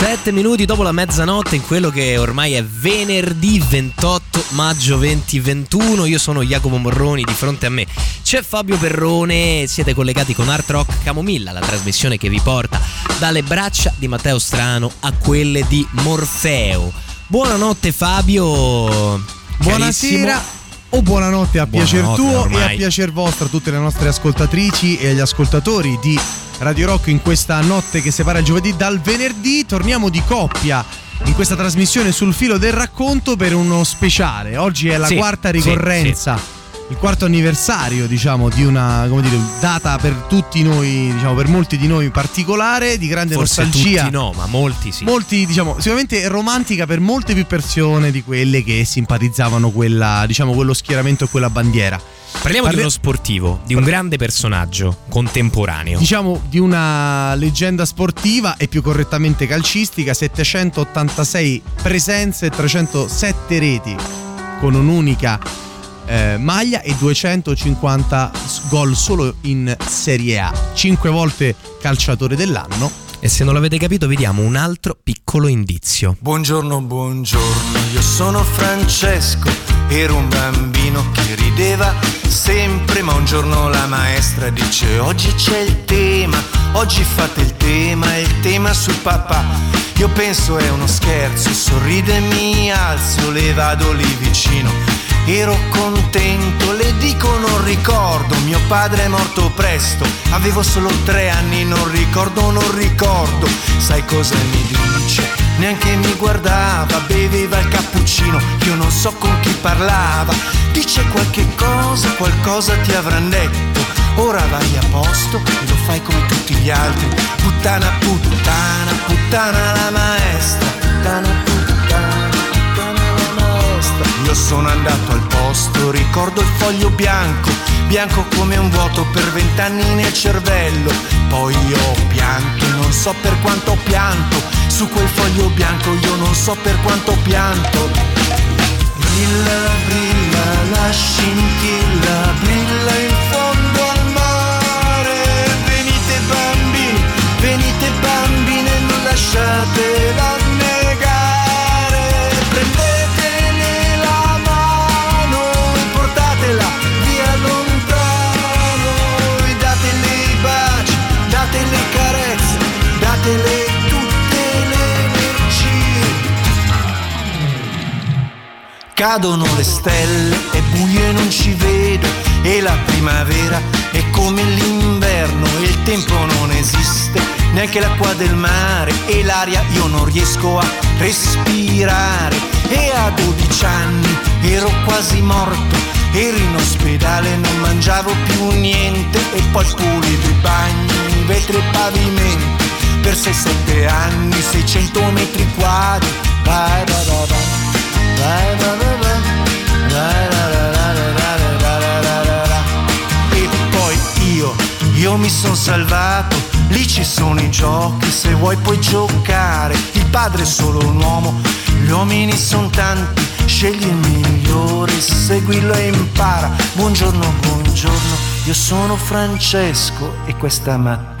Sette minuti dopo la mezzanotte in quello che ormai è venerdì 28 maggio 2021. Io sono Jacopo Morroni, di fronte a me c'è Fabio Perrone. Siete collegati con Art Rock Camomilla, la trasmissione che vi porta dalle braccia di Matteo Strano a quelle di Morfeo. Buonanotte Fabio. Buonasera. Carissimo. O buonanotte a piacer Buonanotte, tuo ormai. e a piacer vostro a tutte le nostre ascoltatrici e agli ascoltatori di Radio Rock in questa notte che separa il giovedì dal venerdì. Torniamo di coppia in questa trasmissione sul filo del racconto per uno speciale. Oggi è la Sì, quarta sì, ricorrenza, il quarto anniversario, diciamo, di una come dire, data per tutti noi, diciamo, per molti di noi particolare, di grande Forse nostalgia. tutti no, ma molti sì. Molti, diciamo, sicuramente romantica per molte più persone di quelle che simpatizzavano quella, diciamo, quello schieramento e quella bandiera. Parliamo Parli- di uno sportivo, di un grande personaggio contemporaneo. Diciamo di una leggenda sportiva e più correttamente calcistica, 786 presenze e 307 reti con un'unica eh, maglia e 250 s- gol solo in Serie A. 5 volte calciatore dell'anno. E se non l'avete capito vi diamo un altro piccolo indizio. Buongiorno, buongiorno, io sono Francesco, ero un bambino che rideva sempre, ma un giorno la maestra dice oggi c'è il tema, oggi fate il tema, il tema sul papà. Io penso è uno scherzo, sorrido e mi alzo, le vado lì vicino. Ero contento, le dico non ricordo, mio padre è morto presto, avevo solo tre anni, non ricordo, non ricordo, sai cosa mi dice? Neanche mi guardava, beveva il cappuccino, io non so con chi parlava, dice qualche cosa, qualcosa ti avranno detto, ora vai a posto e lo fai come tutti gli altri, puttana, puttana, puttana la maestra, puttana. Io sono andato al posto, ricordo il foglio bianco, bianco come un vuoto per vent'anni nel cervello. Poi ho pianto, non so per quanto ho pianto, su quel foglio bianco io non so per quanto ho pianto. Brilla, brilla, la scintilla, brilla in fondo al mare. Venite bambini, venite bambine, non lasciatela Cadono le stelle, è buio e non ci vedo, e la primavera è come l'inverno, e il tempo non esiste, neanche l'acqua del mare, e l'aria io non riesco a respirare. E a 12 anni ero quasi morto, ero in ospedale, non mangiavo più niente, e poi pulivo i bagni, vetri e pavimenti, per 6-7 anni, 600 metri quadri, vai, vai, vai, vai. E poi io, io mi son salvato, lì ci sono i giochi, se vuoi puoi giocare, il padre è solo un uomo, gli uomini sono tanti, scegli il migliore, seguilo e impara, buongiorno, buongiorno, io sono Francesco e questa mattina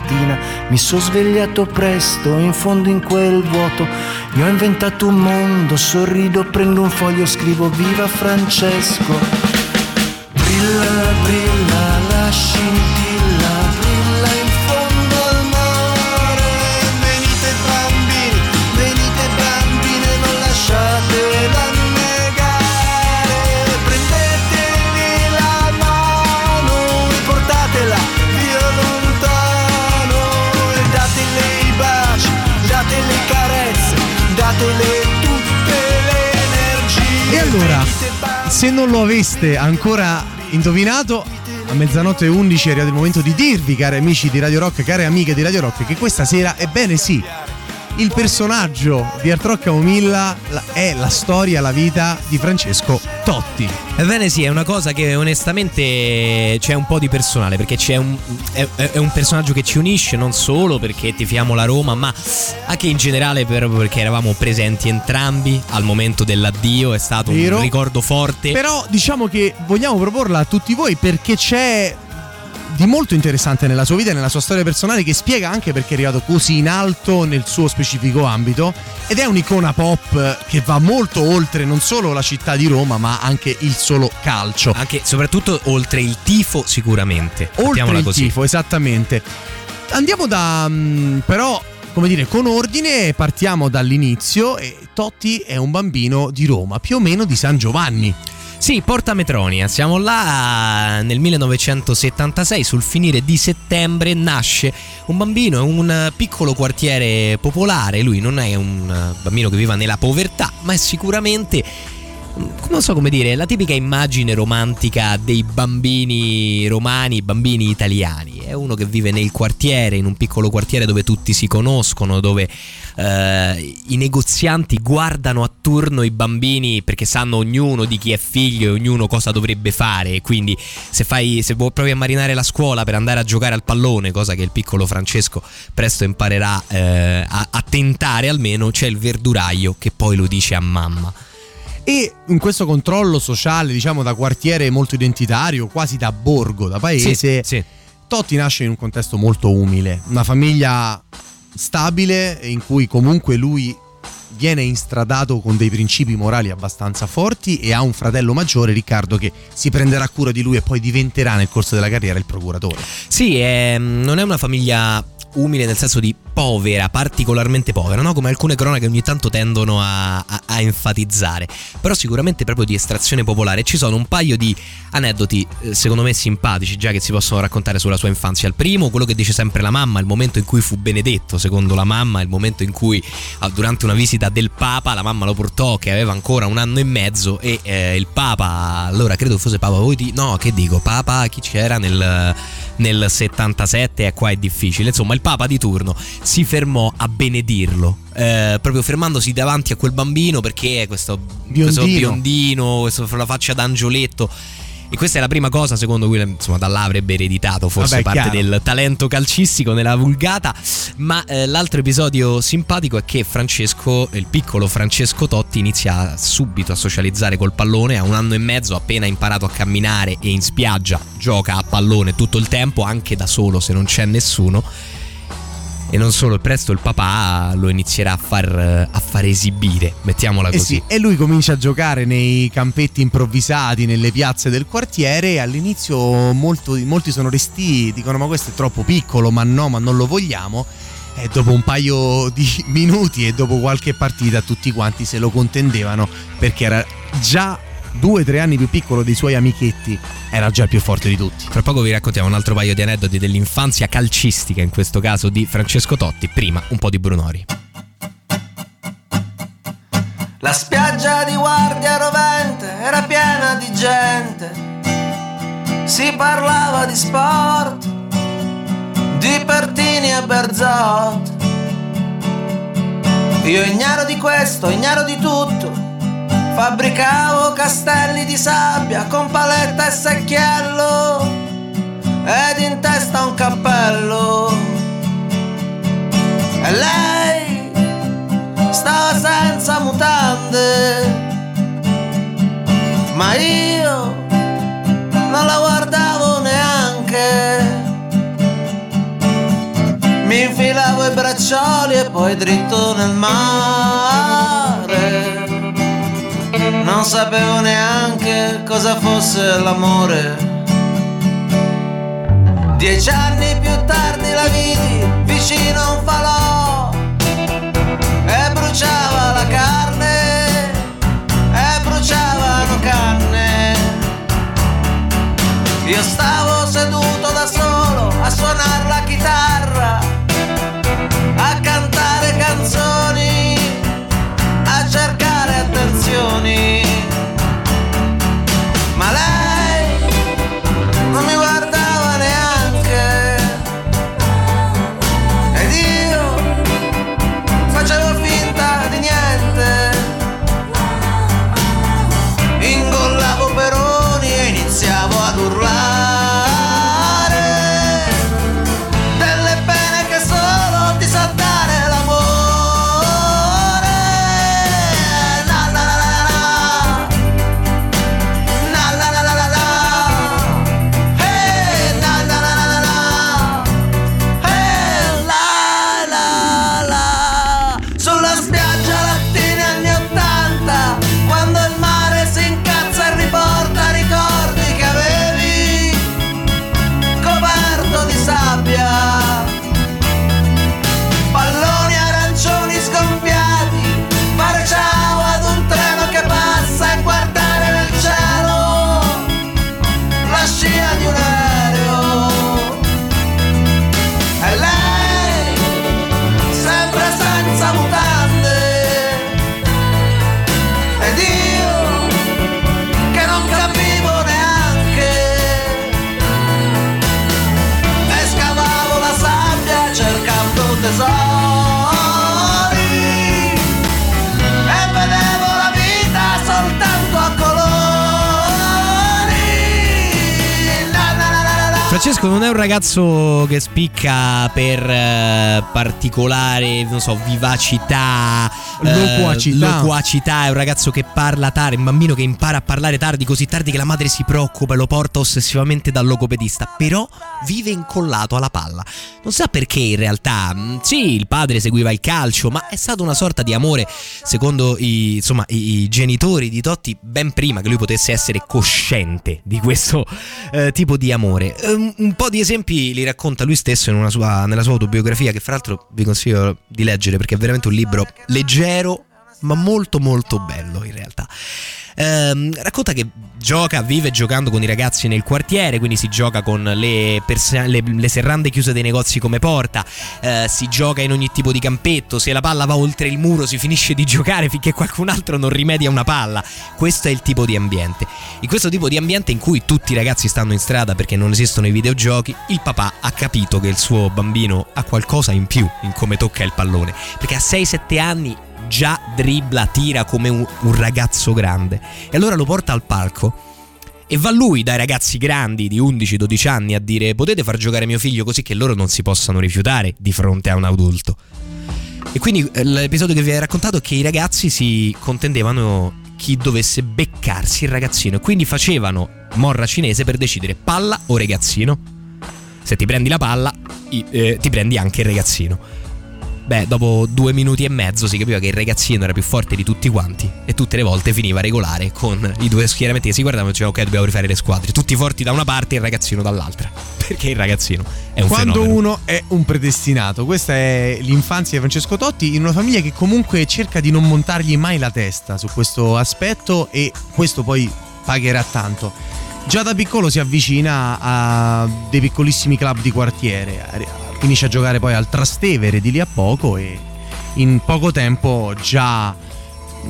mi sono svegliato presto, in fondo in quel vuoto, io ho inventato un mondo, sorrido, prendo un foglio, scrivo viva Francesco. Brilla, brilla la se non lo aveste ancora indovinato, a mezzanotte e 11 è arrivato il momento di dirvi, cari amici di Radio Rock, care amiche di Radio Rock, che questa sera, ebbene sì, il personaggio di Art Rock Camomilla la- è la storia, la vita di Francesco Totti. Ebbene sì, è una cosa che onestamente c'è un po' di personale, perché c'è un, è, è un personaggio che ci unisce non solo perché tifiamo la Roma, ma anche in generale proprio perché eravamo presenti entrambi al momento dell'addio, è stato Vero. un ricordo forte. Però diciamo che vogliamo proporla a tutti voi perché c'è di molto interessante nella sua vita e nella sua storia personale che spiega anche perché è arrivato così in alto nel suo specifico ambito ed è un'icona pop che va molto oltre non solo la città di Roma ma anche il solo calcio. Anche soprattutto oltre il tifo sicuramente. Oltre il così. tifo, esattamente. Andiamo da mm, però come dire, con ordine partiamo dall'inizio e Totti è un bambino di Roma, più o meno di San Giovanni. Sì, Porta Metronia, siamo là nel 1976, sul finire di settembre nasce un bambino in un piccolo quartiere popolare, lui non è un bambino che viva nella povertà, ma è sicuramente non so come dire, la tipica immagine romantica dei bambini romani, bambini italiani. È uno che vive nel quartiere, in un piccolo quartiere dove tutti si conoscono, dove eh, i negozianti guardano a turno i bambini perché sanno ognuno di chi è figlio e ognuno cosa dovrebbe fare. Quindi se, fai, se provi a marinare la scuola per andare a giocare al pallone, cosa che il piccolo Francesco presto imparerà eh, a, a tentare almeno, c'è il verduraio che poi lo dice a mamma. E in questo controllo sociale, diciamo da quartiere molto identitario, quasi da borgo, da paese, Sì, sì. Totti nasce in un contesto molto umile, una famiglia stabile in cui comunque lui viene instradato con dei principi morali abbastanza forti e ha un fratello maggiore, Riccardo, che si prenderà cura di lui e poi diventerà nel corso della carriera il procuratore. Sì, è- non è una famiglia umile nel senso di povera, particolarmente povera, no? come alcune cronache ogni tanto tendono a, a- a enfatizzare, però sicuramente proprio di estrazione popolare. Ci sono un paio di aneddoti, eh, secondo me simpatici, già che si possono raccontare sulla sua infanzia. Il primo, quello che dice sempre la mamma, il momento in cui fu benedetto, secondo la mamma, il momento in cui ah, durante una visita del Papa, la mamma lo portò che aveva ancora un anno e mezzo e eh, il Papa, allora credo fosse Papa Voti, no, che dico, Papa chi c'era nel nel 77 e qua è difficile. Insomma, il Papa di turno si fermò a benedirlo. eh, proprio fermandosi davanti a quel bambino perché è questo questo Biondino. biondino, questo con la faccia d'angioletto. E questa è la prima cosa, secondo cui, insomma, da là avrebbe ereditato forse Vabbè, parte chiaro. del talento calcistico nella vulgata. Ma eh, l'altro episodio simpatico è che Francesco, il piccolo Francesco Totti, inizia subito a socializzare col pallone. A un anno e mezzo, appena imparato a camminare e in spiaggia, gioca a pallone tutto il tempo, anche da solo se non c'è nessuno. E non solo, presto il papà lo inizierà a far, a far esibire, mettiamola Eh così. sì, e lui comincia a giocare nei campetti improvvisati, nelle piazze del quartiere e all'inizio molto- molti sono resti, dicono ma questo è troppo piccolo, ma no, ma non lo vogliamo. E dopo un paio di minuti e dopo qualche partita tutti quanti se lo contendevano perché era già due o tre anni più piccolo dei suoi amichetti, era già il più forte di tutti. Tra poco vi raccontiamo un altro paio di aneddoti dell'infanzia calcistica, in questo caso di Francesco Totti. Prima un po' di Brunori. La spiaggia di Guardia Rovente era piena di gente, si parlava di sport, di Pertini e Berzot. Io ignaro di questo, ignaro di tutto, fabbricavo castelli di sabbia con paletta e secchiello ed in testa un cappello. E lei stava senza mutande, ma io non la guardavo neanche. Mi infilavo i braccioli e poi dritto nel mare. Non sapevo neanche cosa fosse l'amore. Dieci anni più tardi la vidi vicino a un falò e bruciava la carne e bruciavano canne. Io stavo ragazzo che spicca per eh, particolare, non so, vivacità, eh, Loquacità. loquacità, è un ragazzo che parla tardi, un bambino che impara a parlare tardi, così tardi che la madre si preoccupa e lo porta ossessivamente dal logopedista, però vive incollato alla palla. Non sa perché in realtà, mm, sì, il padre seguiva il calcio, ma è stato una sorta di amore, secondo i, insomma, i, genitori di Totti, ben prima che lui potesse essere cosciente di questo eh, tipo di amore. Um, un po' di esempi li racconta lui stesso in una sua- nella sua autobiografia, che fra l'altro vi consiglio di leggere perché è veramente un libro leggero, ma molto molto bello in realtà. Ehm, racconta che gioca, vive giocando con i ragazzi nel quartiere, quindi si gioca con le, perse- le- le serrande chiuse dei negozi come porta, eh, si gioca in ogni tipo di campetto, se la palla va oltre il muro si finisce di giocare finché qualcun altro non rimedia una palla. Questo è il tipo di ambiente. In questo tipo di ambiente in cui tutti i ragazzi stanno in strada perché non esistono i videogiochi, il papà ha capito che il suo bambino ha qualcosa in più in come tocca il pallone, perché a 6-7 anni già dribbla, tira come un, un ragazzo grande. E allora lo porta al palco e va lui dai ragazzi grandi di 11-12 anni a dire potete far giocare mio figlio così che loro non si possano rifiutare di fronte a un adulto. E quindi eh, l'episodio che vi hai raccontato è che i ragazzi si contendevano chi dovesse beccarsi il ragazzino e quindi facevano morra cinese per decidere palla o ragazzino. Se ti prendi la palla, eh, ti prendi anche il ragazzino. Beh, dopo due minuti e mezzo si capiva che il ragazzino era più forte di tutti quanti e tutte le volte finiva regolare con i due schieramenti che si guardavano e dicevano ok dobbiamo rifare le squadre, tutti forti da una parte e il ragazzino dall'altra, perché il ragazzino è un Quando fenomeno. uno è un predestinato, questa è l'infanzia di Francesco Totti in una famiglia che comunque cerca di non montargli mai la testa su questo aspetto e questo poi pagherà tanto. Già da piccolo si avvicina a dei piccolissimi club di quartiere, finisce a giocare poi al Trastevere di lì a poco e in poco tempo già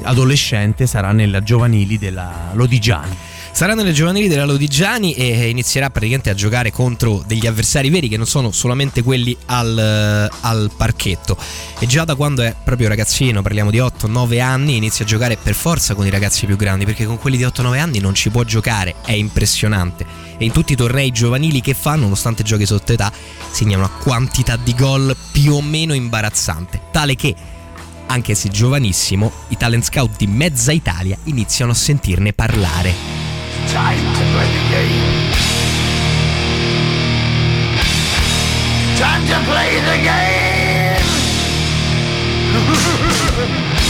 adolescente sarà nella giovanili della Lodigiani. Sarà nelle giovanili della Lodigiani e inizierà praticamente a giocare contro degli avversari veri che non sono solamente quelli al, al parchetto. E già da quando è proprio ragazzino, parliamo di 8-9 anni, inizia a giocare per forza con i ragazzi più grandi, perché con quelli di 8-9 anni non ci può giocare, è impressionante. E in tutti i tornei giovanili che fa, nonostante giochi sotto età, segna una quantità di gol più o meno imbarazzante, tale che anche se giovanissimo, i talent scout di mezza Italia iniziano a sentirne parlare. Time to play the game. Time to play the game.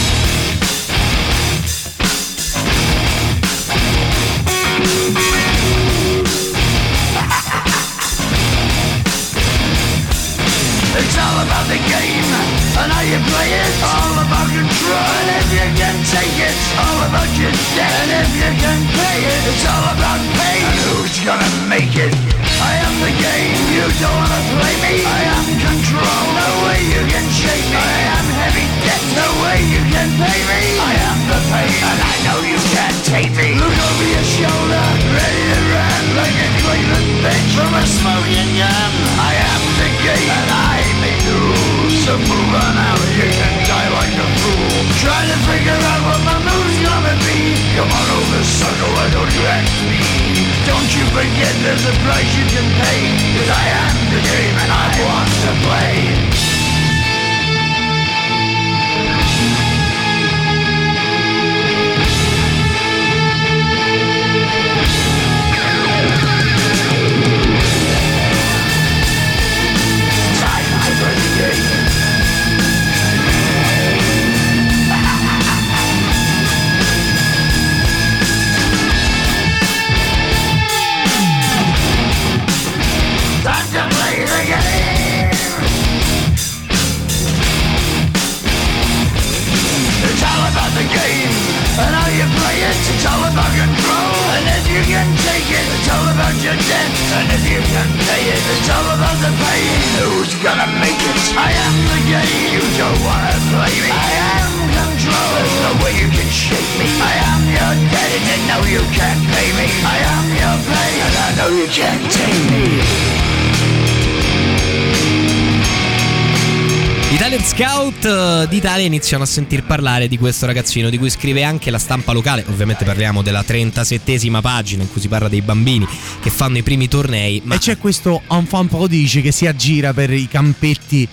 It's all about the game and how you play it. All about control and if you can take it. All about your debt and if you can pay it. It's all about pain and who's gonna make it. I am the game, you don't wanna play me. I am control, no way you can shake me. I am heavy debt, no way you can pay me. I am the pain and I know you can't take me. Look over your shoulder, ready to run like a Cleveland bench from a smoking gun. I am the game and I may lose. So move on you can die like a fool. To figure out what my gonna be. Come on over, sucker, why don't you me? Don't you forget there's a price you can pay. Cause I am the game and I want to play. The game and how you play it. It's all about control and if you can take it. It's all about your debt and if you can pay it. It's all about the pain. Who's gonna make it? I am the game. You don't wanna play me. I am control. There's no way you can shake me. I am your debt and know you can't pay me. I am your pain and I know you can't take me. Talent scout eh, d'Italia iniziano a sentir parlare di questo ragazzino di cui scrive anche la stampa locale. Ovviamente parliamo della 37esima pagina in cui si parla dei bambini che fanno i primi tornei. Ma E c'è questo enfant prodige che si aggira per i campetti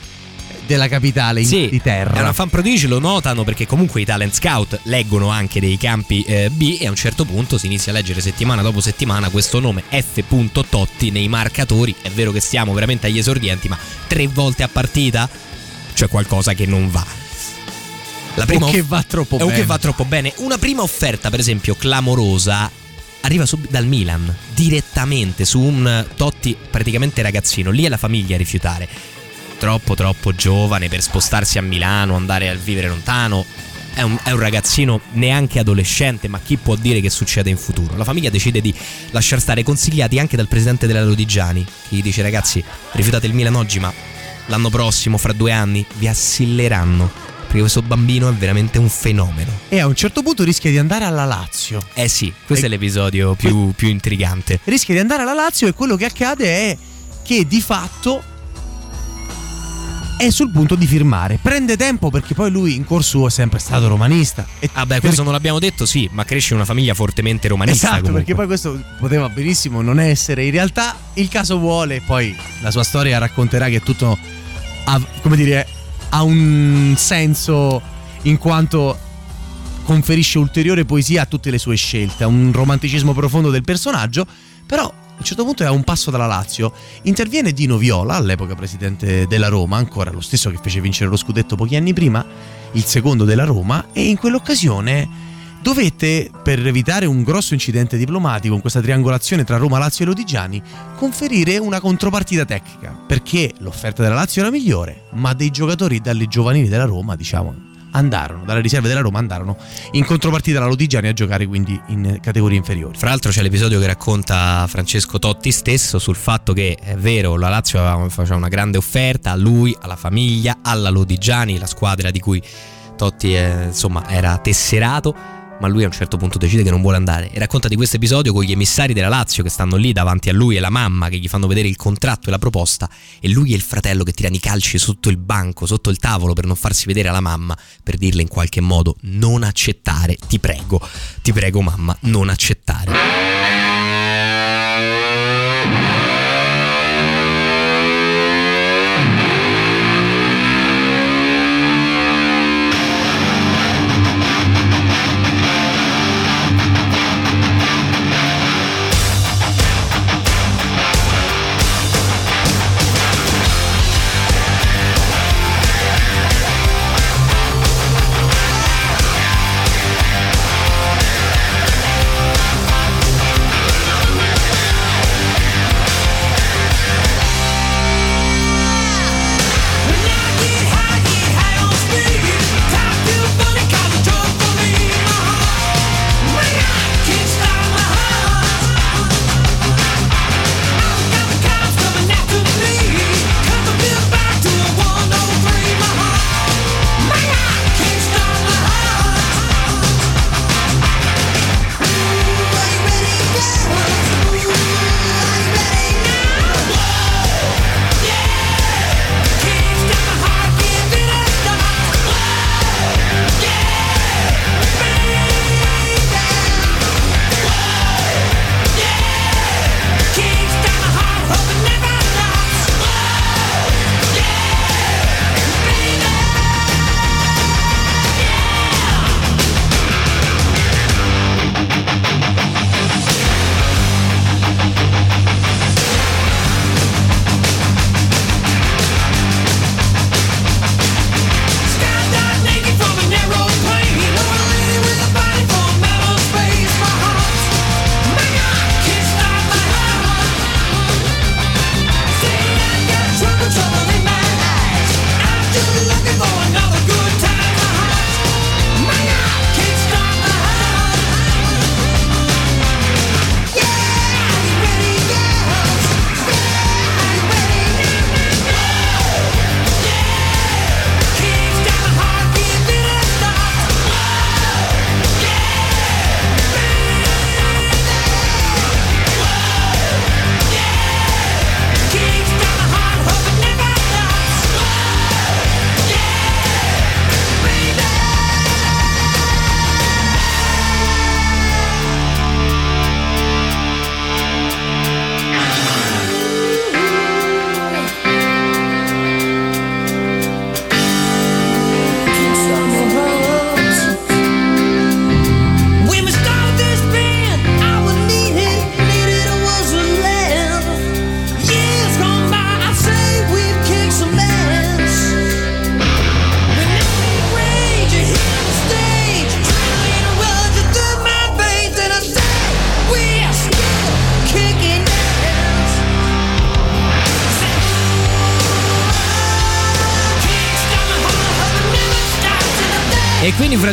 della capitale Sì, di terra. È una fan prodigio, lo notano perché comunque i talent scout leggono anche dei campi eh, B e a un certo punto si inizia a leggere settimana dopo settimana questo nome F. Totti nei marcatori. È vero che siamo veramente agli esordienti, ma tre volte a partita c'è qualcosa che non va. La O che va troppo o bene. che va troppo bene. Una prima offerta, per esempio, clamorosa. Arriva sub- dal Milan direttamente su un Totti praticamente ragazzino. Lì è la famiglia a rifiutare troppo troppo giovane per spostarsi a Milano, andare a vivere lontano. È un, è un ragazzino neanche adolescente, ma chi può dire che succede in futuro? La famiglia decide di lasciar stare, consigliati anche dal presidente della Lodigiani, che gli dice ragazzi rifiutate il Milan oggi, ma l'anno prossimo, fra due anni, vi assilleranno, perché questo bambino è veramente un fenomeno. E a un certo punto rischia di andare alla Lazio. Eh sì, questo E- è l'episodio più, più intrigante. Rischia di andare alla Lazio e quello che accade è che di fatto è sul punto di firmare. Prende tempo perché poi lui in cuor suo è sempre stato romanista. E Ah beh, questo non l'abbiamo detto, sì, ma cresce in una famiglia fortemente romanista. Esatto, comunque. perché poi questo poteva benissimo non essere. In realtà il caso vuole, poi la sua storia racconterà che tutto ha, come dire, ha un senso in quanto conferisce ulteriore poesia a tutte le sue scelte, un romanticismo profondo del personaggio, però a un certo punto è a un passo dalla Lazio. Interviene Dino Viola, all'epoca presidente della Roma, ancora lo stesso che fece vincere lo scudetto pochi anni prima, il secondo della Roma, e in quell'occasione dovette, per evitare un grosso incidente diplomatico in questa triangolazione tra Roma, Lazio e Lodigiani, conferire una contropartita tecnica, perché l'offerta della Lazio era migliore, ma dei giocatori dalle giovanili della Roma, diciamo, andarono, dalle riserve della Roma andarono in contropartita alla Lodigiani a giocare quindi in categorie inferiori. Fra l'altro c'è l'episodio che racconta Francesco Totti stesso sul fatto che è vero, la Lazio faceva una grande offerta a lui, alla famiglia, alla Lodigiani, la squadra di cui Totti eh, insomma era tesserato, ma lui a un certo punto decide che non vuole andare e racconta di questo episodio con gli emissari della Lazio che stanno lì davanti a lui e la mamma che gli fanno vedere il contratto e la proposta e lui e il fratello che tirano i calci sotto il banco, sotto il tavolo per non farsi vedere alla mamma, per dirle in qualche modo non accettare, ti prego, ti prego mamma, non accettare.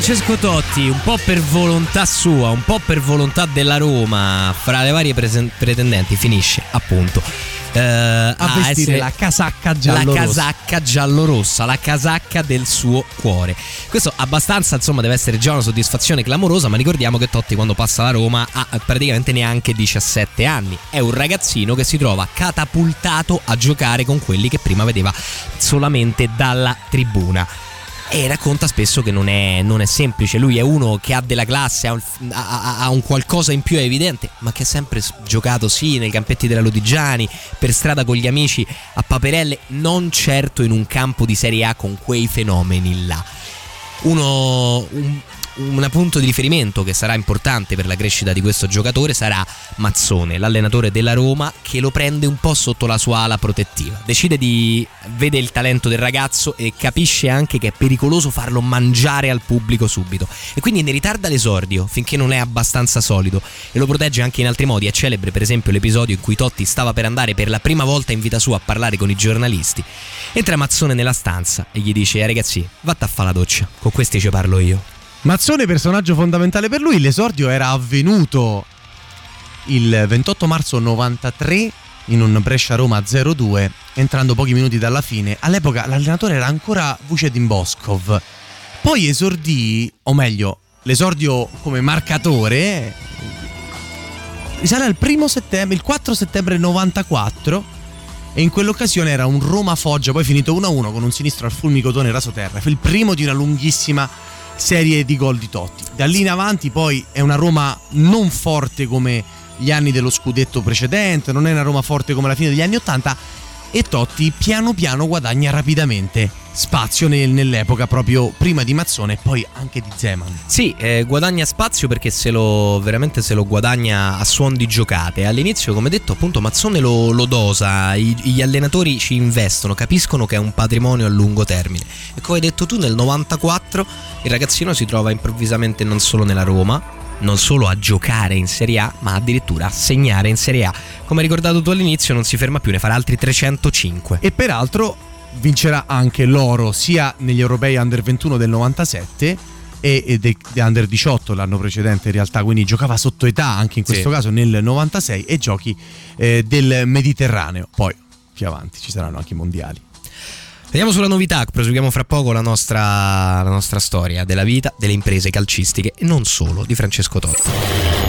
Francesco Totti, un po' per volontà sua, un po' per volontà della Roma, fra le varie presen- pretendenti, finisce appunto eh, A a vestire la casacca la giallo casacca giallorossa, la casacca del suo cuore. Questo abbastanza, insomma, deve essere già una soddisfazione clamorosa, ma ricordiamo che Totti quando passa alla Roma ha praticamente neanche 17 anni. È un ragazzino che si trova catapultato a giocare con quelli che prima vedeva solamente dalla tribuna. E racconta spesso che non è, non è semplice. Lui è uno che ha della classe, ha un, ha- ha un qualcosa in più, è evidente, ma che ha sempre giocato, sì, nei campetti della Lodigiani, per strada con gli amici a Paperelle, non certo in un campo di Serie A con quei fenomeni là. Uno, un, un punto di riferimento che sarà importante per la crescita di questo giocatore sarà Mazzone, l'allenatore della Roma, che lo prende un po' sotto la sua ala protettiva. Decide di. vede il talento del ragazzo e capisce anche che è pericoloso farlo mangiare al pubblico subito. E quindi ne ritarda l'esordio finché non è abbastanza solido e lo protegge anche in altri modi. È celebre, per esempio, l'episodio in cui Totti stava per andare per la prima volta in vita sua a parlare con i giornalisti. Entra Mazzone nella stanza e gli dice: eh, ragazzi, vatta a fare la doccia, con questi ci parlo io. Mazzone, personaggio fondamentale per lui, l'esordio era avvenuto il 28 marzo 93 in un Brescia-Roma 0-2, entrando pochi minuti dalla fine. All'epoca l'allenatore era ancora Vucedin Boskov. Poi esordì, o meglio, l'esordio come marcatore risale al settembre, il 4 settembre 94 e in quell'occasione era un Roma-Foggia, poi finito 1-1 con un sinistro al fulmicotone rasoterra. Fu il primo di una lunghissima serie di gol di Totti. Da lì in avanti poi è una Roma non forte come gli anni dello scudetto precedente, non è una Roma forte come la fine degli anni 80 e Totti piano piano guadagna rapidamente spazio nel- nell'epoca proprio prima di Mazzone e poi anche di Zeman. Sì, eh, guadagna spazio perché se lo veramente se lo guadagna a suon di giocate. All'inizio, come detto, appunto Mazzone lo, lo dosa, i- gli allenatori ci investono, capiscono che è un patrimonio a lungo termine. E come hai detto tu, nel 94 il ragazzino si trova improvvisamente non solo nella Roma, non solo a giocare in Serie A, ma addirittura a segnare in Serie A. Come hai ricordato tu all'inizio, non si ferma più, ne farà altri 305. E peraltro vincerà anche l'oro sia negli europei under 21 del 97 e de, de under 18 l'anno precedente in realtà, quindi giocava sotto età anche in questo Sì. caso nel 96 e giochi eh, del Mediterraneo. Poi più avanti ci saranno anche i mondiali. Vediamo sulla novità, proseguiamo fra poco la nostra, la nostra storia della vita, delle imprese calcistiche e non solo di Francesco Totti.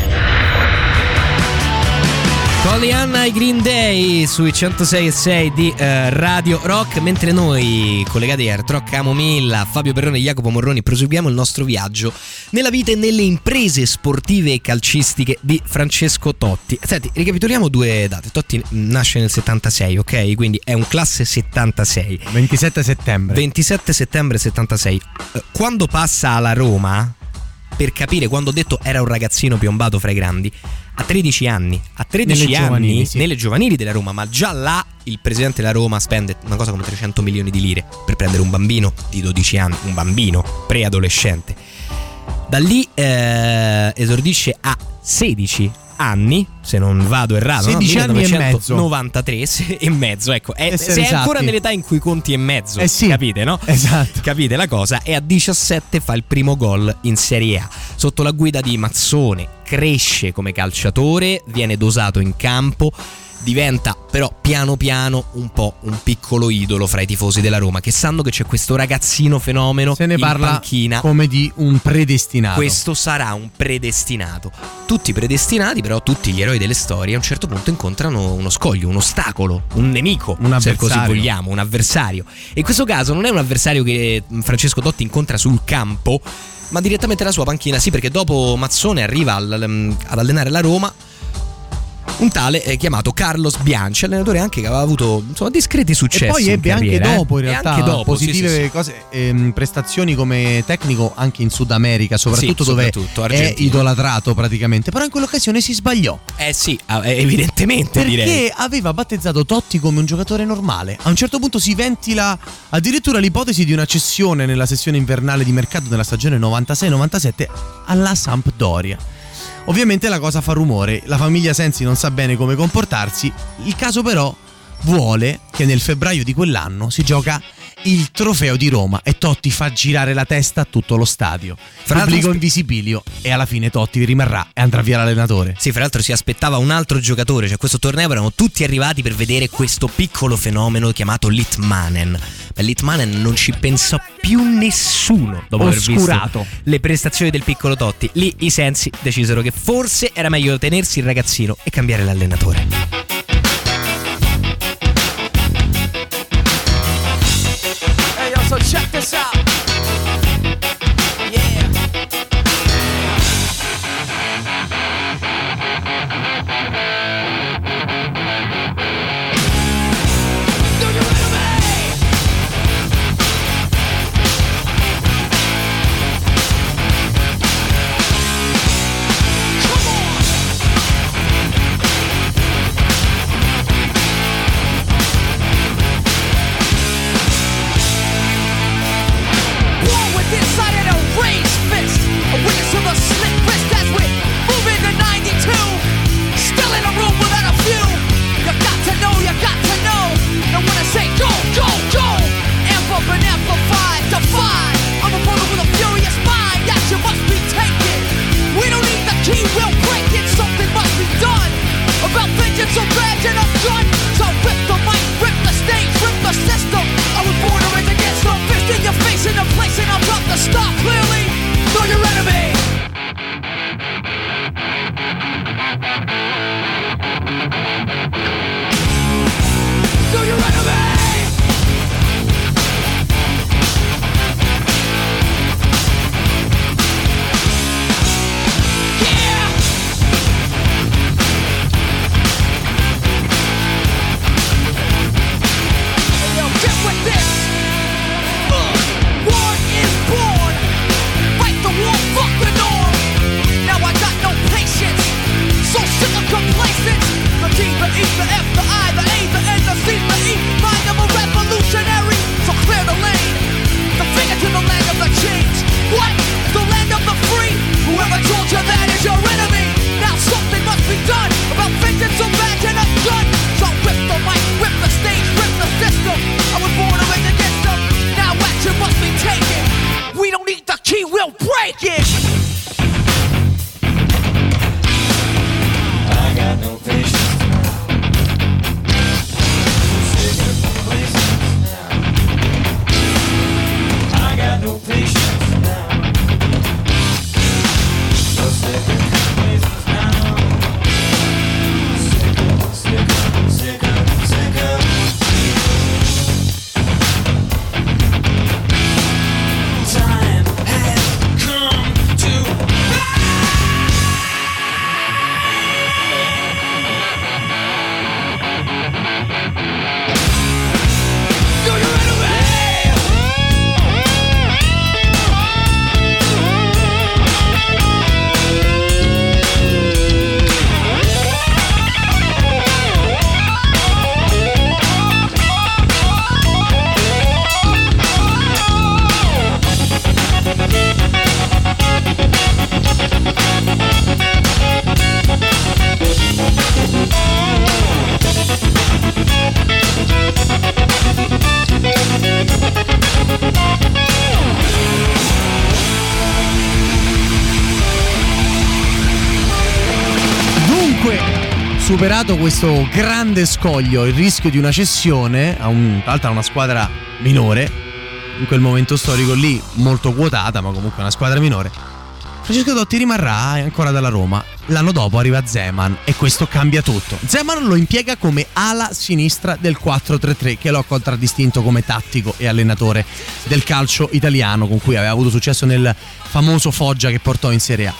Pollyanna i Green Day sui 106 e 6 di eh, Radio Rock, mentre noi collegati a Art Rock Camomilla, Fabio Perrone e Jacopo Morroni proseguiamo il nostro viaggio nella vita e nelle imprese sportive e calcistiche di Francesco Totti. Senti, ricapitoliamo due date. Totti nasce nel 76, ok? Quindi è un classe 76. 27 settembre. 27 settembre 76. Eh, Quando passa alla Roma, per capire quando ho detto era un ragazzino piombato fra i grandi, a 13 anni, a 13 Nelle anni giovanili, sì. nelle giovanili della Roma, ma già là il presidente della Roma spende una cosa come 300 milioni di lire per prendere un bambino di 12 anni, un bambino preadolescente. Da lì eh, esordisce a 16 anni, se non vado errato, 16 no? anni e mezzo. 93 se- e mezzo, ecco, è, Essere sei ancora esatti. nell'età in cui conti e mezzo, Eh sì. capite, no? Esatto. Capite la cosa? E a 17 fa il primo gol in Serie A. Sotto la guida di Mazzone, cresce come calciatore, viene dosato in campo, diventa però piano piano un po' un piccolo idolo fra i tifosi della Roma che sanno che c'è questo ragazzino fenomeno Se ne in parla panchina. come di un predestinato. Questo sarà un predestinato. Tutti predestinati, però tutti gli eroi delle storie a un certo punto incontrano uno scoglio, un ostacolo, un nemico, Un se così vogliamo, un avversario. E in questo caso non è un avversario che Francesco Totti incontra sul campo, ma direttamente la sua panchina. Sì, perché dopo Mazzone arriva al- ad allenare la Roma. Un tale eh, chiamato Carlos Bianchi, allenatore anche che aveva avuto insomma, discreti successi. E poi ebbe anche carriera, eh. dopo in realtà anche dopo, positive sì, sì. cose, ehm, prestazioni come tecnico anche in Sud America, soprattutto Sì, dove soprattutto, è Argentina. idolatrato praticamente. Però in quell'occasione si sbagliò Eh sì, eh, evidentemente direi. perché aveva battezzato Totti come un giocatore normale. A un certo punto si ventila addirittura l'ipotesi di una cessione nella sessione invernale di mercato della stagione 96-97 alla Sampdoria. Ovviamente la cosa fa rumore, la famiglia Sensi non sa bene come comportarsi, il caso però vuole che nel febbraio di quell'anno si gioca il trofeo di Roma e Totti fa girare la testa a tutto lo stadio. Fra Pubblico invisibilio e alla fine Totti rimarrà e andrà via l'allenatore. Sì, fra l'altro si aspettava un altro giocatore, cioè questo torneo erano tutti arrivati per vedere questo piccolo fenomeno chiamato Litmanen. Ma Litmanen non ci pensò più nessuno dopo aver Oscurato. visto le prestazioni del piccolo Totti. Lì i sensi decisero che forse era meglio tenersi il ragazzino e cambiare l'allenatore. Questo grande scoglio, il rischio di una cessione a un, tra l'altro a una squadra minore, in quel momento storico lì molto quotata, ma comunque una squadra minore. Francesco Totti rimarrà ancora dalla Roma. L'anno dopo arriva Zeman e questo cambia tutto. Zeman lo impiega come ala sinistra del 4-3-3 che lo ha contraddistinto come tattico e allenatore del calcio italiano con cui aveva avuto successo nel famoso Foggia che portò in Serie A.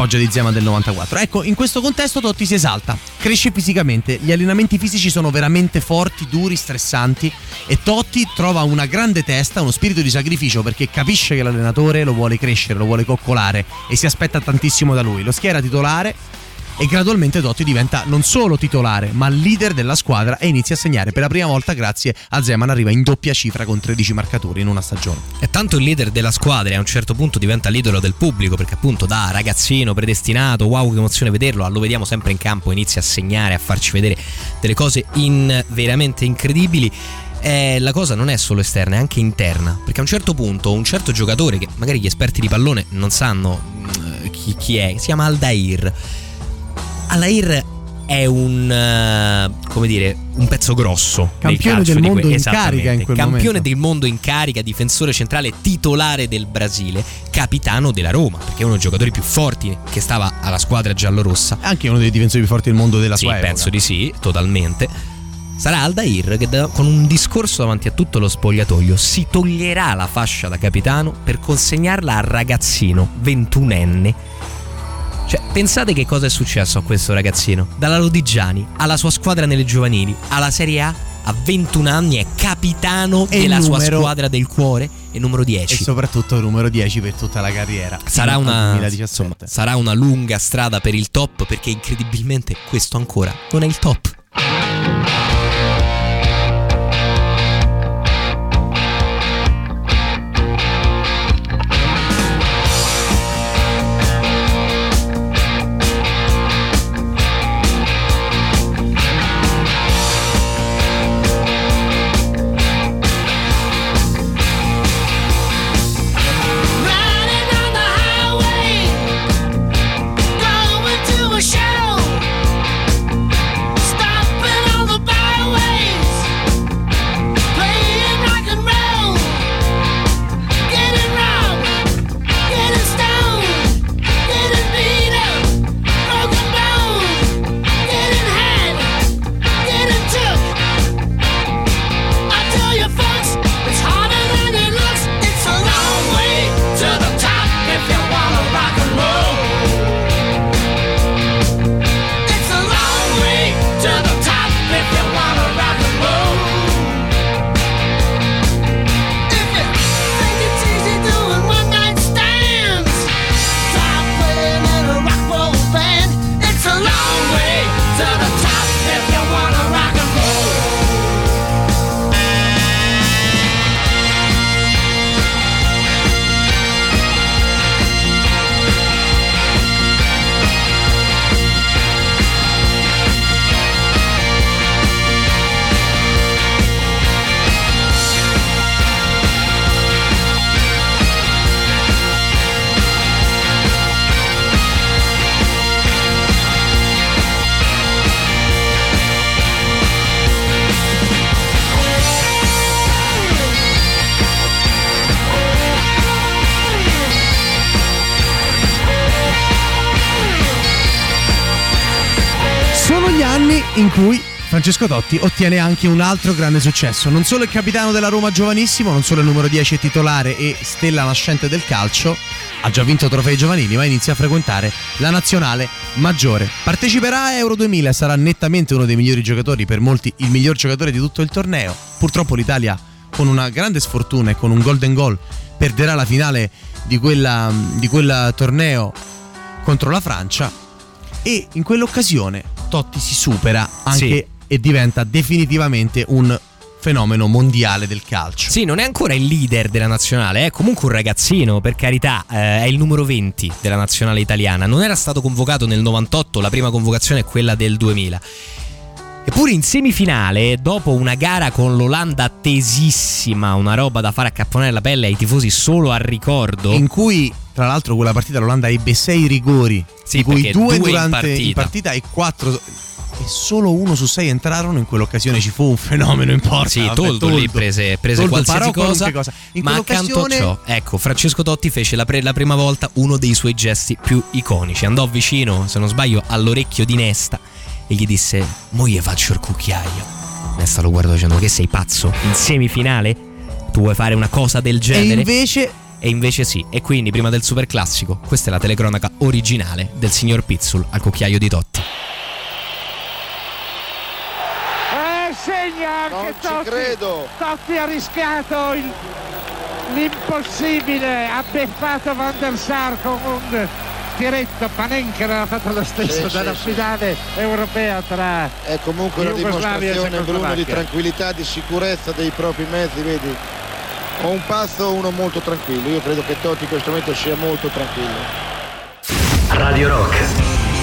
Foggia di Zeman del 94. Ecco, in questo contesto Totti si esalta, cresce fisicamente, gli allenamenti fisici sono veramente forti, duri, stressanti e Totti trova una grande testa, uno spirito di sacrificio perché capisce che l'allenatore lo vuole crescere, lo vuole coccolare e si aspetta tantissimo da lui. Lo schiera titolare e gradualmente Totti diventa non solo titolare, ma leader della squadra e inizia a segnare per la prima volta grazie a Zeman arriva in doppia cifra con 13 marcatori in una stagione. È tanto il leader della squadra e a un certo punto diventa l'idolo del pubblico perché appunto da ragazzino predestinato, wow che emozione vederlo, lo vediamo sempre in campo, inizia a segnare, a farci vedere delle cose in- veramente incredibili. eh, la cosa non è solo esterna, è anche interna. Perché a un certo punto un certo giocatore, che magari gli esperti di pallone non sanno mm, chi, chi è, si chiama Aldair. Aldair è un eh, come dire un pezzo grosso Campione calcio del mondo in esattamente. carica in quel campione momento. del mondo in carica difensore centrale titolare del Brasile capitano della Roma perché è uno dei giocatori più forti che stava alla squadra giallorossa Anche uno dei difensori più forti del mondo della sì, sua epoca. penso di sì, totalmente. Sarà Aldair che da- con un discorso davanti a tutto lo spogliatoio si toglierà la fascia da capitano per consegnarla al ragazzino 21enne. Cioè, pensate che cosa è successo a questo ragazzino? Dalla Lodigiani alla sua squadra nelle giovanili, alla Serie A, a 21 anni è capitano E della sua numero- squadra del cuore e numero E 10. soprattutto il numero 10 per tutta la carriera. Sarà una, 2017. insomma, sarà una lunga strada per il top perché incredibilmente questo ancora non è il top. Francesco Totti ottiene anche un altro grande successo. Non solo è capitano della Roma giovanissimo, non solo è numero 10 titolare e stella nascente del calcio, ha già vinto trofei giovanili, ma inizia a frequentare la nazionale maggiore. Parteciperà a Euro 2000 e sarà nettamente uno dei migliori giocatori, per molti il miglior giocatore di tutto il torneo. Purtroppo l'Italia, con una grande sfortuna e con un golden goal, perderà la finale di quel torneo contro la Francia e in quell'occasione Totti si supera anche e diventa definitivamente un fenomeno mondiale del calcio. Sì, non è ancora il leader della nazionale, è comunque un ragazzino, per carità, eh, è il numero 20 della nazionale italiana. Non era stato convocato nel 98, la prima convocazione è quella del 2000. Eppure in semifinale, dopo una gara con l'Olanda tesissima, una roba da fare accapponare la pelle ai tifosi solo al ricordo. In cui, tra l'altro, quella partita l'Olanda ebbe sei rigori, Sì, di cui perché due, due in durante in partita. partita. e quattro. E solo uno su sei entrarono. In quell'occasione ci fu un fenomeno in porta. Sì, Toldo lì prese, prese Toldo qualsiasi parò cosa, In ma accanto a ciò, ecco, Francesco Totti fece la, pre- la prima volta uno dei suoi gesti più iconici. Andò vicino, se non sbaglio, all'orecchio di Nesta e gli disse: Mo gli faccio il cucchiaio. Nesta lo guardò dicendo: Che sei pazzo? In semifinale? Tu vuoi fare una cosa del E genere? invece E invece sì. E quindi, prima del super classico, questa è la telecronaca originale del signor Pizzul al cucchiaio di Totti. Eh, segna anche Non ci Totti. credo. Totti ha rischiato il- l'impossibile, ha beffato Van der Sar con un tiretto. Panenka aveva fatto lo stesso Sì, dalla sì, sì. finale europea tra È comunque una dimostrazione Bruno di tranquillità, di sicurezza dei propri mezzi, vedi? Ho un passo, uno molto tranquillo. Io credo che Totti in questo momento sia molto tranquillo. Radio Rock.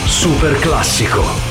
Super classico.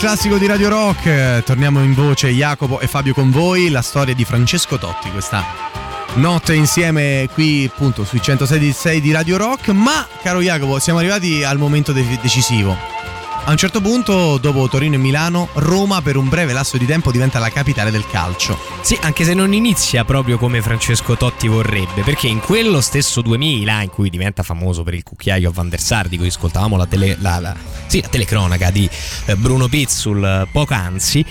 Classico di Radio Rock. Torniamo in voce Jacopo e Fabio con voi. La storia di Francesco Totti, questa notte insieme qui appunto sui 106 di Radio Rock. Ma, caro Jacopo, siamo arrivati al momento de- decisivo. A un certo punto, dopo Torino e Milano, Roma per un breve lasso di tempo diventa la capitale del calcio. Sì, anche se non inizia proprio come Francesco Totti vorrebbe, perché in quello stesso 2000, in cui diventa famoso per il cucchiaio a Van der Sar, di cui ascoltavamo la, tele, la, la- sì, la telecronaca di eh, Bruno Pizzul eh, poc'anzi,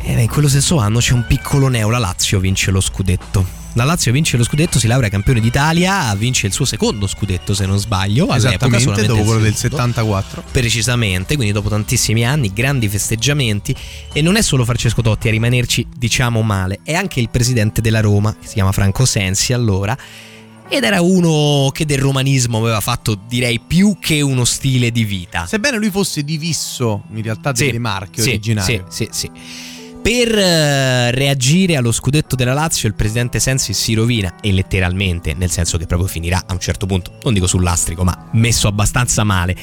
eh, in quello stesso anno c'è un piccolo neo, la Lazio vince lo scudetto. La Lazio vince lo scudetto, si laurea campione d'Italia, vince il suo secondo scudetto se non sbaglio, all'epoca Esattamente, dopo quello del secondo. 74. Precisamente, quindi dopo tantissimi anni, grandi festeggiamenti e non è solo Francesco Totti a rimanerci diciamo male, è anche il presidente della Roma, che si chiama Franco Sensi allora, ed era uno che del romanismo aveva fatto direi più che uno stile di vita. Sebbene lui fosse divisso in realtà Sì, delle marche sì, originarie. Sì, sì, sì. Per eh, reagire allo scudetto della Lazio il presidente Sensi si rovina e letteralmente, nel senso che proprio finirà a un certo punto, non dico sul lastrico, ma messo abbastanza male.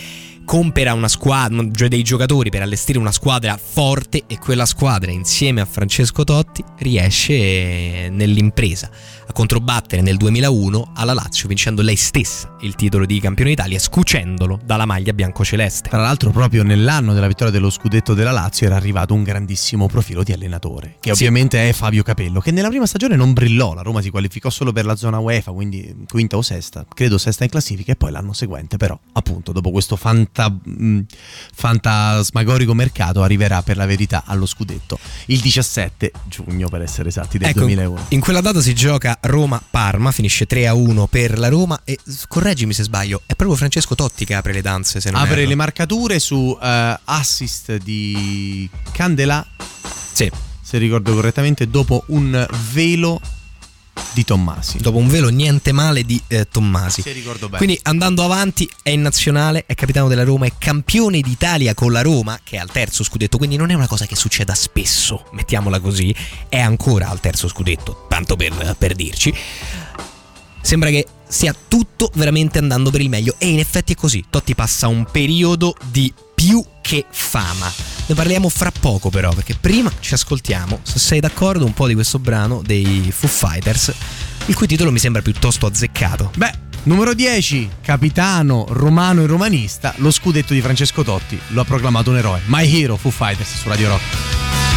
Compera una squadra, cioè dei giocatori per allestire una squadra forte e quella squadra insieme a Francesco Totti riesce nell'impresa a controbattere nel 2001 alla Lazio vincendo lei stessa il titolo di campione d'Italia scucendolo dalla maglia biancoceleste. Tra l'altro, proprio nell'anno della vittoria dello scudetto della Lazio era arrivato un grandissimo profilo di allenatore, che Sì. ovviamente è Fabio Capello, che nella prima stagione non brillò. La Roma si qualificò solo per la zona UEFA, quindi quinta o sesta, credo sesta in classifica, e poi l'anno seguente, però, appunto, dopo questo fanta, mh, fantasmagorico mercato, arriverà per la verità allo scudetto il 17 giugno, per essere esatti, del Ecco, 2001. in quella data si gioca Roma-Parma, finisce 3-1 per la Roma e correggimi se sbaglio, è proprio Francesco Totti che apre le danze se non Apre erro. le marcature su eh, assist di Candelà, Sì, se ricordo correttamente, dopo un velo di Tommasi. dopo un velo niente male di eh, Tommasi. Se ricordo bene. Quindi andando avanti è in nazionale, è capitano della Roma, è campione d'Italia con la Roma, che è al terzo scudetto, quindi non è una cosa che succeda spesso, mettiamola così, è ancora al terzo scudetto, tanto per, per dirci. Sembra che stia tutto veramente andando per il meglio e in effetti è così. Totti passa un periodo di più che fama. Ne parliamo fra poco però, perché prima ci ascoltiamo, se sei d'accordo, un po' di questo brano dei Foo Fighters, il cui titolo mi sembra piuttosto azzeccato. Beh, numero 10, capitano romano e romanista, lo scudetto di Francesco Totti lo ha proclamato un eroe. My Hero Foo Fighters su Radio Rock.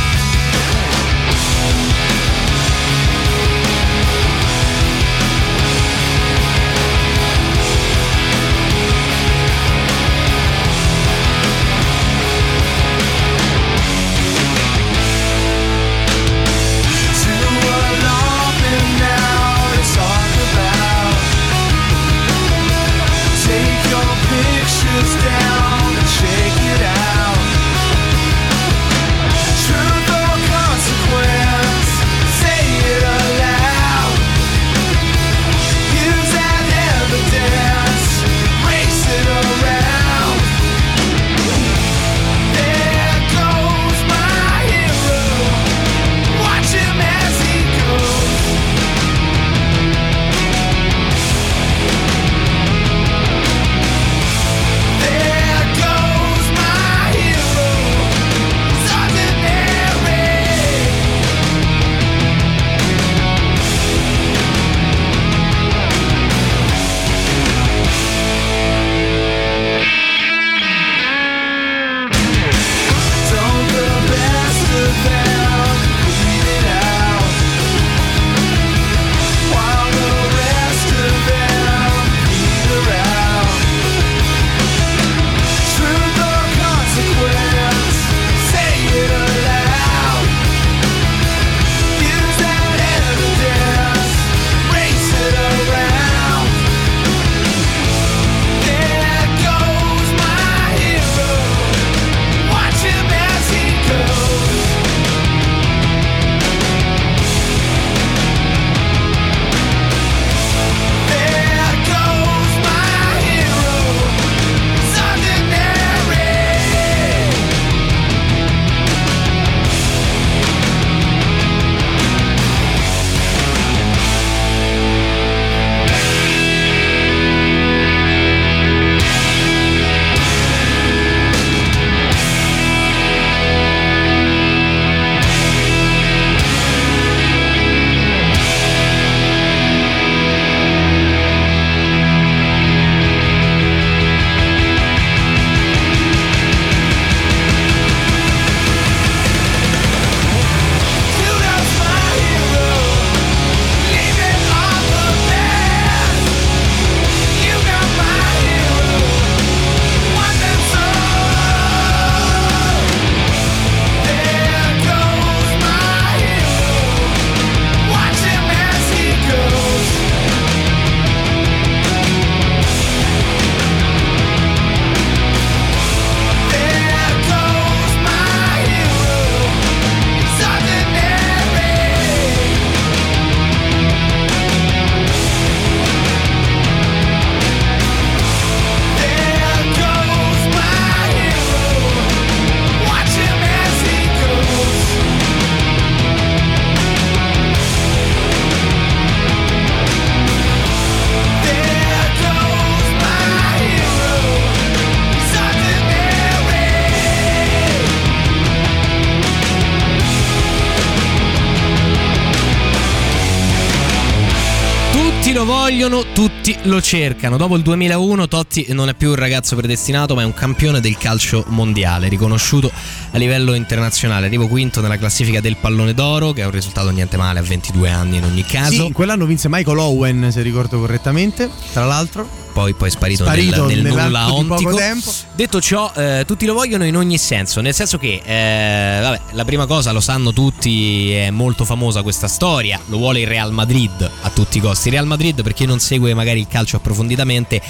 Vogliono, tutti lo cercano. Dopo il 2001 Totti non è più un ragazzo predestinato, ma è un campione del calcio mondiale, riconosciuto a livello internazionale. Arrivo quinto nella classifica del pallone d'oro, che è un risultato niente male a 22 anni in ogni caso. Sì, in quell'anno vinse Michael Owen, se ricordo correttamente, tra l'altro. Poi, poi è sparito, Sparito nel, nel nulla ontico. Detto ciò, eh, tutti lo vogliono in ogni senso, nel senso che, eh, vabbè, la prima cosa lo sanno tutti, è molto famosa questa storia, lo vuole il Real Madrid a tutti i costi. Real Madrid, per chi non segue magari il calcio approfonditamente,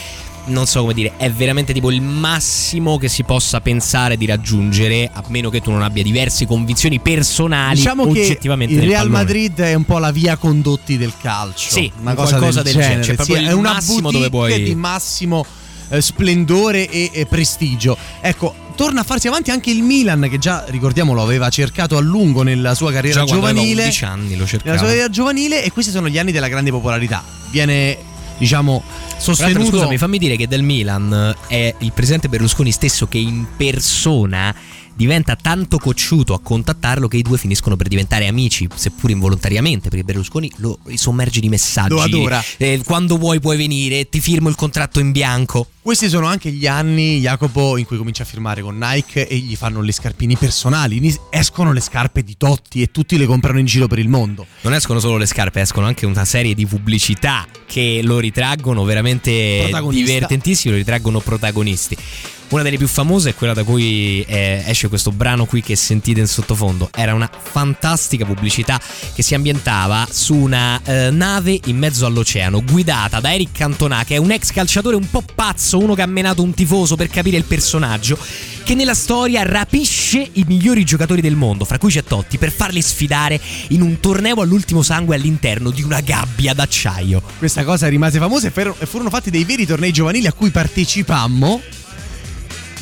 non so come dire, è veramente tipo il massimo che si possa pensare di raggiungere, a meno che tu non abbia diverse convinzioni personali Diciamo che oggettivamente il nel Real pallone. Madrid è un po' la via condotti del calcio. Sì, una un cosa qualcosa del, del genere, genere. cioè sì, il è una massimo dove puoi- di massimo eh, splendore e, e prestigio. Ecco, torna a farsi avanti anche il Milan che già ricordiamolo aveva cercato a lungo nella sua carriera giovanile. 11 anni lo Nella cercava. sua carriera giovanile e questi sono gli anni della grande popolarità. Viene diciamo sostenuto. Scusami, fammi dire che del Milan è il presidente Berlusconi stesso che in persona diventa tanto cocciuto a contattarlo che i due finiscono per diventare amici, seppur involontariamente, perché Berlusconi lo sommerge di messaggi. Lo adora. Eh, quando vuoi puoi venire, ti firmo il contratto in bianco. Questi sono anche gli anni, Jacopo, in cui comincia a firmare con Nike e gli fanno le scarpini personali. Escono le scarpe di Totti e tutti le comprano in giro per il mondo. Non escono solo le scarpe, escono anche una serie di pubblicità che lo ritraggono veramente divertentissimi, lo ritraggono protagonisti. Una delle più famose è quella da cui eh, esce questo brano qui che sentite in sottofondo. Era una fantastica pubblicità che si ambientava su una eh, nave in mezzo all'oceano, guidata da Eric Cantona, che è un ex calciatore un po' pazzo, uno che ha menato un tifoso per capire il personaggio, che nella storia rapisce i migliori giocatori del mondo, fra cui c'è Totti, per farli sfidare in un torneo all'ultimo sangue all'interno di una gabbia d'acciaio. Questa cosa rimase famosa e furono fatti dei veri tornei giovanili a cui partecipammo.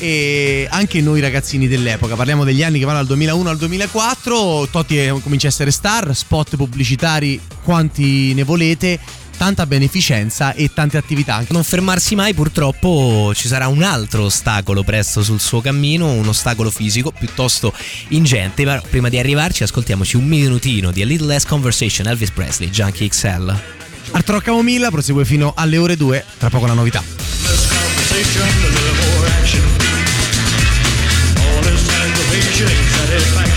E anche noi ragazzini dell'epoca, parliamo degli anni che vanno dal 2001 al 2004. Totti eh, comincia a essere star, spot pubblicitari quanti ne volete, tanta beneficenza e tante attività. Non fermarsi mai, purtroppo ci sarà un altro ostacolo presto sul suo cammino, un ostacolo fisico piuttosto ingente. Ma prima di arrivarci, ascoltiamoci un minutino di A Little Less Conversation, Elvis Presley, Junkie XL. Art Rock Camomilla prosegue fino alle ore 2, tra poco la novità.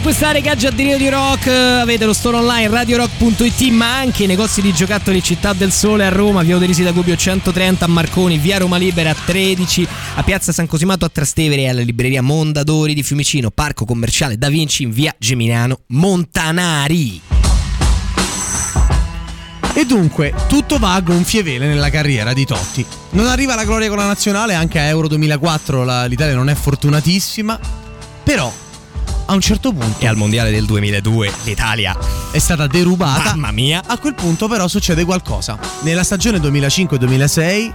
acquistare gadget di Rock, eh, avete lo store online radiorock.it, ma anche i negozi di giocattoli Città del Sole a Roma, Via Oderisi da Gubbio 130 a Marconi, Via Roma Libera 13, a Piazza San Cosimato a Trastevere e alla libreria Mondadori di Fiumicino, Parco Commerciale Da Vinci in Via Geminiano Montanari. E dunque, tutto va a gonfie vele nella carriera di Totti. Non arriva la gloria con la nazionale, anche a Euro 2004 la- l'Italia non è fortunatissima, però a un certo punto E al Mondiale del 2002 l'Italia, è stata derubata. mamma mia, A quel punto però succede qualcosa. Nella stagione 2005-2006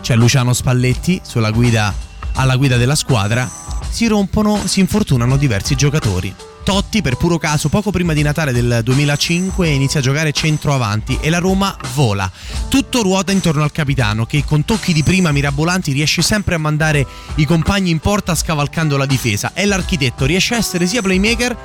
c'è Luciano Spalletti sulla guida, alla guida della squadra, si rompono, si infortunano diversi giocatori. Totti, per puro caso, poco prima di Natale del 2005 inizia a giocare centroavanti e la Roma vola. Tutto ruota intorno al capitano che con tocchi di prima mirabolanti riesce sempre a mandare i compagni in porta scavalcando la difesa. È l'architetto, riesce a essere sia playmaker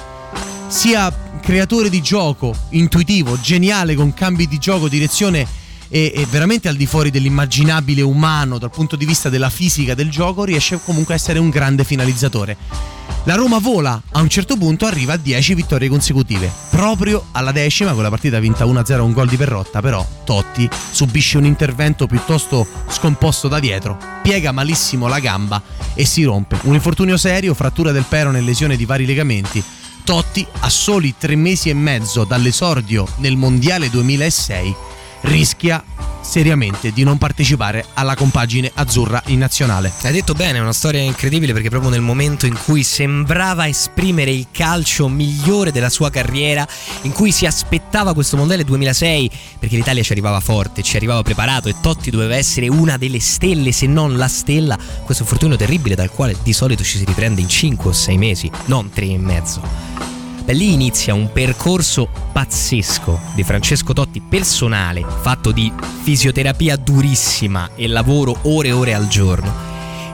sia creatore di gioco, intuitivo, geniale con cambi di gioco, direzione e, veramente al di fuori dell'immaginabile umano dal punto di vista della fisica del gioco, riesce comunque a essere un grande finalizzatore. La Roma vola, a un certo punto arriva a 10 vittorie consecutive. Proprio alla decima, con la partita vinta 1-0 un gol di Perrotta, però Totti subisce un intervento piuttosto scomposto da dietro, piega malissimo la gamba e si rompe. Un infortunio serio, frattura del perone e lesione di vari legamenti. Totti, a soli tre mesi e mezzo dall'esordio nel Mondiale 2006, rischia seriamente di non partecipare alla compagine azzurra in nazionale. Hai detto bene, è una storia incredibile perché proprio nel momento in cui sembrava esprimere il calcio migliore della sua carriera, in cui si aspettava questo mondiale 2006, perché l'Italia ci arrivava forte, ci arrivava preparato e Totti doveva essere una delle stelle, se non la stella, questo infortunio terribile dal quale di solito ci si riprende in 5 o 6 mesi, non 3 e mezzo. Beh, lì inizia un percorso pazzesco di Francesco Totti personale, fatto di fisioterapia durissima e lavoro ore e ore al giorno.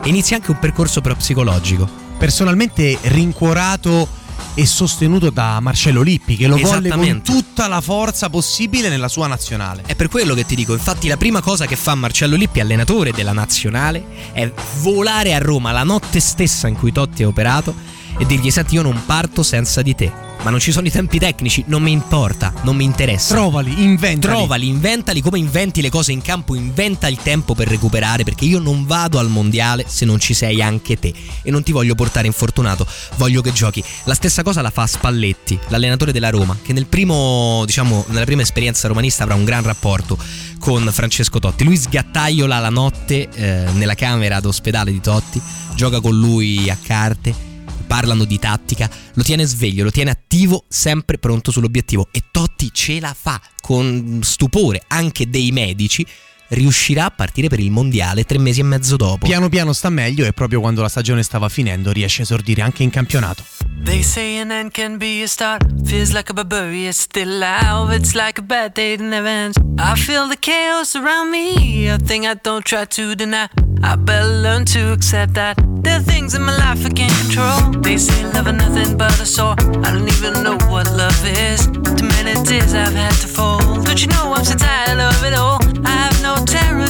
E inizia anche un percorso però psicologico. Personalmente rincuorato e sostenuto da Marcello Lippi che lo volle con tutta la forza possibile nella sua nazionale. È per quello che ti dico, infatti la prima cosa che fa Marcello Lippi, allenatore della nazionale, è volare a Roma la notte stessa in cui Totti è operato e dirgli senti io non parto senza di te. Ma non ci sono i tempi tecnici, non mi importa, non mi interessa. Trovali, inventali. Trovali, inventali come inventi le cose in campo, inventa il tempo per recuperare perché io non vado al mondiale se non ci sei anche te e non ti voglio portare infortunato, voglio che giochi. La stessa cosa la fa Spalletti, l'allenatore della Roma, che nel primo, diciamo, nella prima esperienza romanista avrà un gran rapporto con Francesco Totti. Lui sgattaiola la notte eh, nella camera d'ospedale di Totti, gioca con lui a carte parlano di tattica, lo tiene sveglio, lo tiene attivo, sempre pronto sull'obiettivo. E Totti ce la fa con stupore anche dei medici, riuscirà a partire per il mondiale tre mesi e mezzo dopo. Piano piano sta meglio e proprio quando la stagione stava finendo riesce a esordire anche in campionato. They say an end can be a start. Feels like a barbarian still alive. It's like a bad day that never ends. I feel the chaos around me, a thing I don't try to deny. I better learn to accept that there are things in my life I can't control. They say love is nothing but a sore. I don't even know what love is. Too many tears I've had to fold. Don't you know I'm so tired of it all?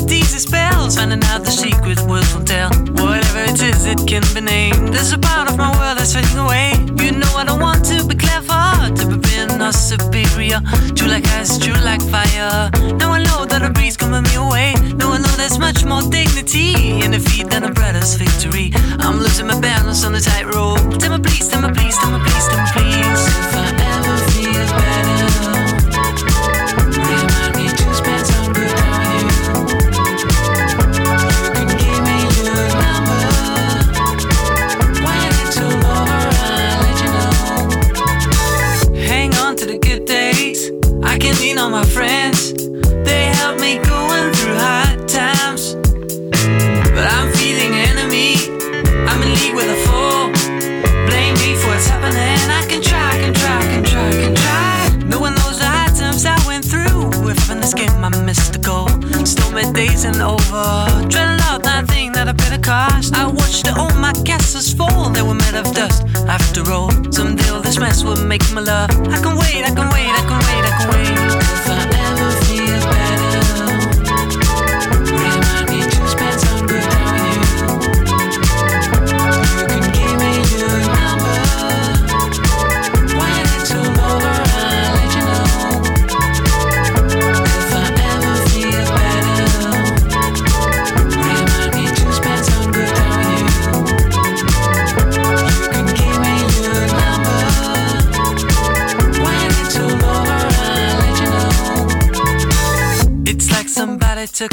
These spells. Finding out the secret words will tell. Whatever it is, it can be named. There's a part of my world that's fading away. You know I don't want to be clever, to be being or superior. True like ice, true like fire. Now I know that a breeze burn me away. Now I know there's much more dignity in defeat than a brother's victory. I'm losing my balance on the tightrope. Tell me please, tell me please, tell me please, tell me please. If I my love. I can wait, I can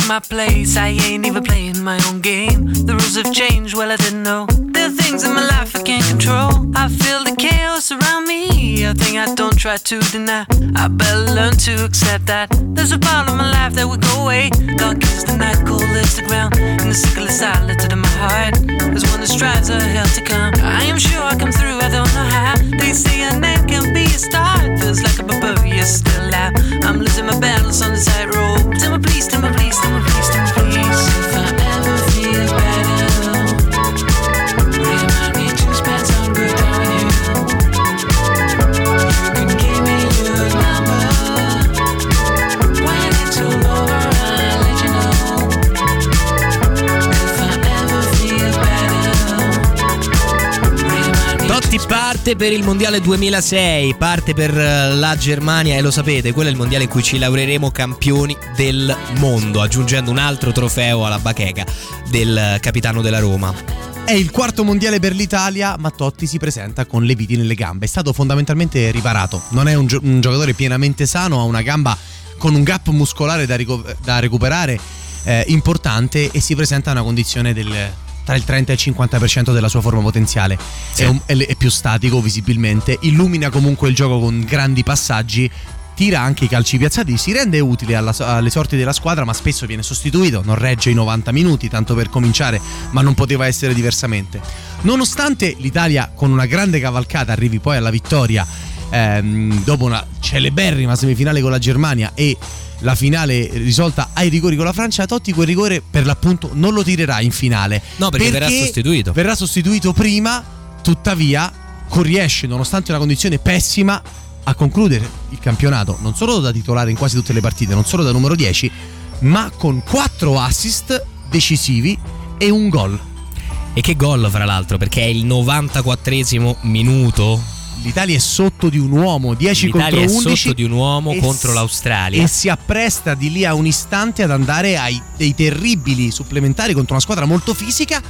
my place. I ain't even playing my own game. The rules have changed, well, I didn't know. There are things in my life I can't control. I feel the chaos around a thing I don't try to deny. I better learn to accept that. There's a part of my life that will go away. Dark is the night, cold is the ground. And the sickle is silent in my heart. There's one that strives a hell to come. I am sure I come through, I don't know how. They say a end can be a start. Feels like a barbarian still alive. I'm losing my balance on the tightrope. Tell me please, tell me please, tell me please, tell me please. If I ever If I ever feel better, remind me Totti parte per il mondiale 2006, parte per eh, la Germania e lo sapete, quello è il mondiale in cui ci laureremo campioni del mondo, aggiungendo un altro trofeo alla bacheca del eh, capitano della Roma. È il quarto mondiale per l'Italia, ma Totti si presenta con le viti nelle gambe. È stato fondamentalmente riparato. Non è un, gio- un giocatore pienamente sano, ha una gamba con un gap muscolare da, rico- da recuperare eh, importante e si presenta in una condizione del, tra il 30 e il 50% della sua forma potenziale. È, un- è- è più statico visibilmente, illumina comunque il gioco con grandi passaggi. Tira anche i calci piazzati, si rende utile alla- alle sorti della squadra, ma spesso viene sostituito, non regge i 90 minuti, tanto per cominciare, ma non poteva essere diversamente. Nonostante l'Italia con una grande cavalcata arrivi poi alla vittoria ehm, dopo una celeberrima semifinale con la Germania e la finale risolta ai rigori con la Francia, Totti quel rigore per l'appunto non lo tirerà in finale. No, perché verrà sostituito. Verrà sostituito prima, tuttavia riesce, nonostante una condizione pessima, a concludere il campionato non solo da titolare in quasi tutte le partite, non solo da numero 10, ma con 4 assist decisivi e un gol. E che gol, fra l'altro, perché è il 94esimo minuto. L'Italia è sotto di un uomo, 10 L'Italia contro è 11 sotto di un uomo contro s- l'Australia. E si appresta di lì a un istante ad andare ai dei terribili supplementari contro una squadra molto fisica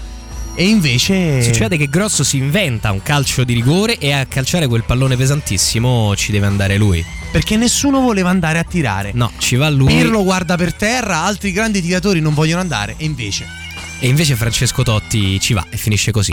e invece Succede che Grosso si inventa un calcio di rigore e a calciare quel pallone pesantissimo ci deve andare lui. perché nessuno voleva andare a tirare. No, ci va lui. Pirlo guarda per terra, altri grandi tiratori non vogliono andare e invece E invece Francesco Totti ci va e finisce così.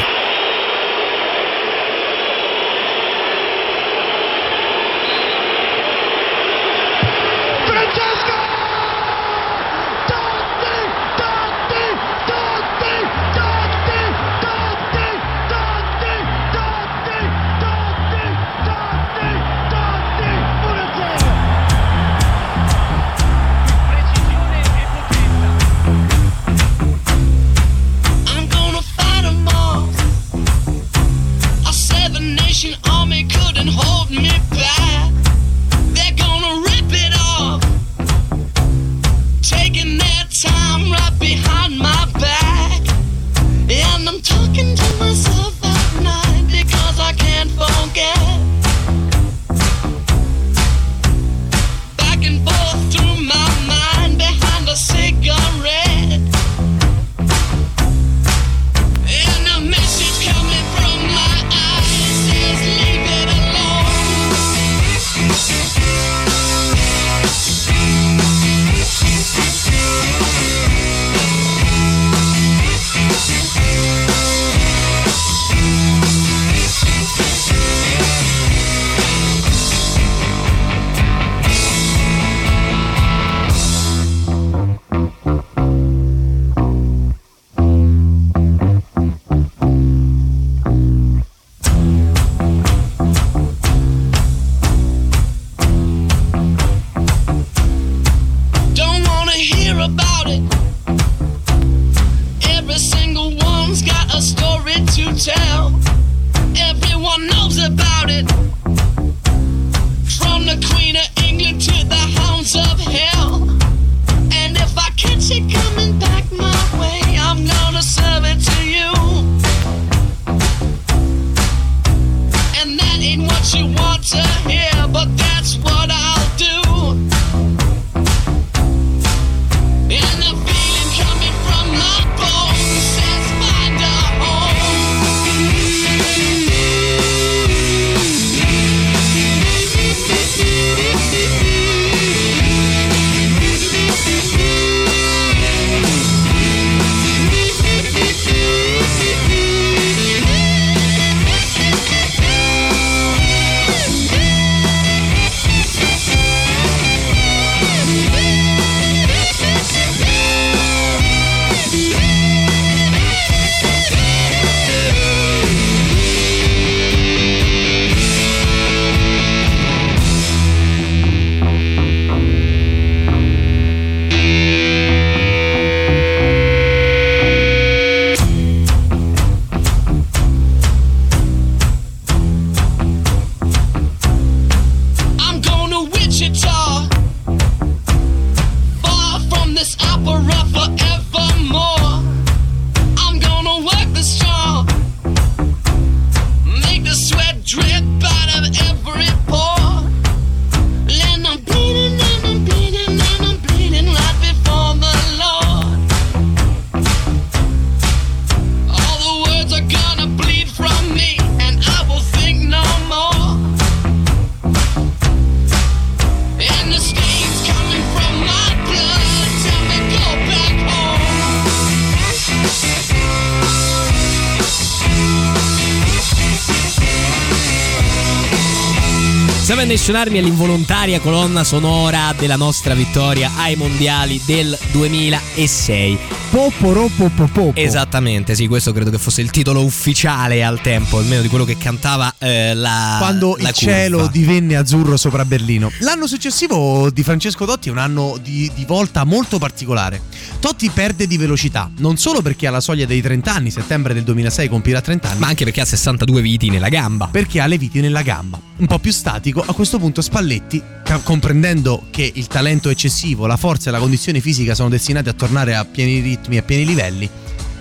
Seven Nation Army è l'involontaria colonna sonora della nostra vittoria ai mondiali del 2006. Poporo popo Esattamente, sì, questo credo che fosse il titolo ufficiale al tempo, almeno di quello che cantava eh, la Quando la il cielo curva. divenne azzurro sopra Berlino. L'anno successivo di Francesco Totti è un anno di, di volta molto particolare. Totti perde di velocità, non solo perché alla soglia dei 30 anni, settembre del 2006 compirà 30 anni, Ma anche perché ha 62 viti nella gamba. perché ha le viti nella gamba. Un po' più statico, a questo punto Spalletti, comprendendo che il talento eccessivo, la forza e la condizione fisica sono destinati a tornare a pieni ritmi, a pieni livelli,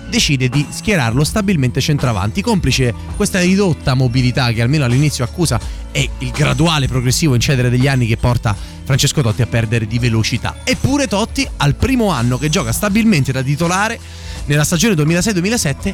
decide di schierarlo stabilmente centravanti, complice questa ridotta mobilità che almeno all'inizio accusa e il graduale progressivo incedere degli anni che porta Francesco Totti a perdere di velocità. Eppure Totti al primo anno che gioca stabilmente da titolare nella stagione 2006-2007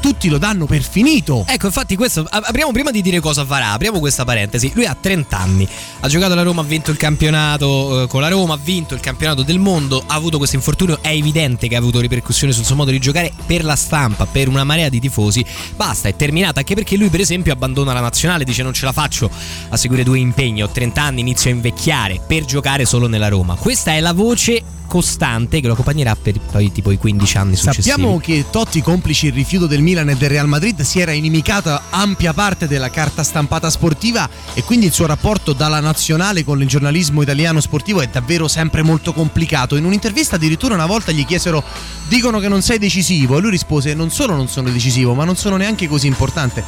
tutti lo danno per finito. Ecco, infatti, questo apriamo prima di dire cosa farà. Apriamo questa parentesi. Lui ha 30 anni, ha giocato alla Roma, ha vinto il campionato eh, con la Roma, ha vinto il campionato del mondo. Ha avuto questo infortunio. È evidente che ha avuto ripercussioni sul suo modo di giocare per la stampa, per una marea di tifosi. Basta, è terminata. Anche perché lui, per esempio, abbandona la nazionale. Dice: Non ce la faccio a seguire due impegni. Ho 30 anni, inizio a invecchiare per giocare solo nella Roma. Questa è la voce costante che lo accompagnerà per poi tipo i 15 anni successivi. Sappiamo che Totti, complice il rifiuto del Milan e del Real Madrid, si era inimicata ampia parte della carta stampata sportiva e quindi il suo rapporto dalla nazionale con il giornalismo italiano sportivo è davvero sempre molto complicato. In un'intervista addirittura una volta gli chiesero dicono che non sei decisivo e lui rispose non solo non sono decisivo ma non sono neanche così importante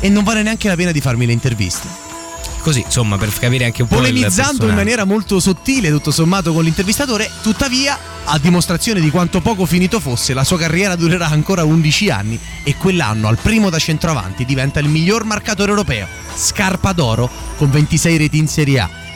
e non vale neanche la pena di farmi le interviste. Così, insomma, per capire anche un po' polemizzando in maniera molto sottile tutto sommato con l'intervistatore, tuttavia a dimostrazione di quanto poco finito fosse, la sua carriera durerà ancora 11 anni e quell'anno al primo da centroavanti diventa il miglior marcatore europeo, scarpa d'oro con 26 reti in Serie A.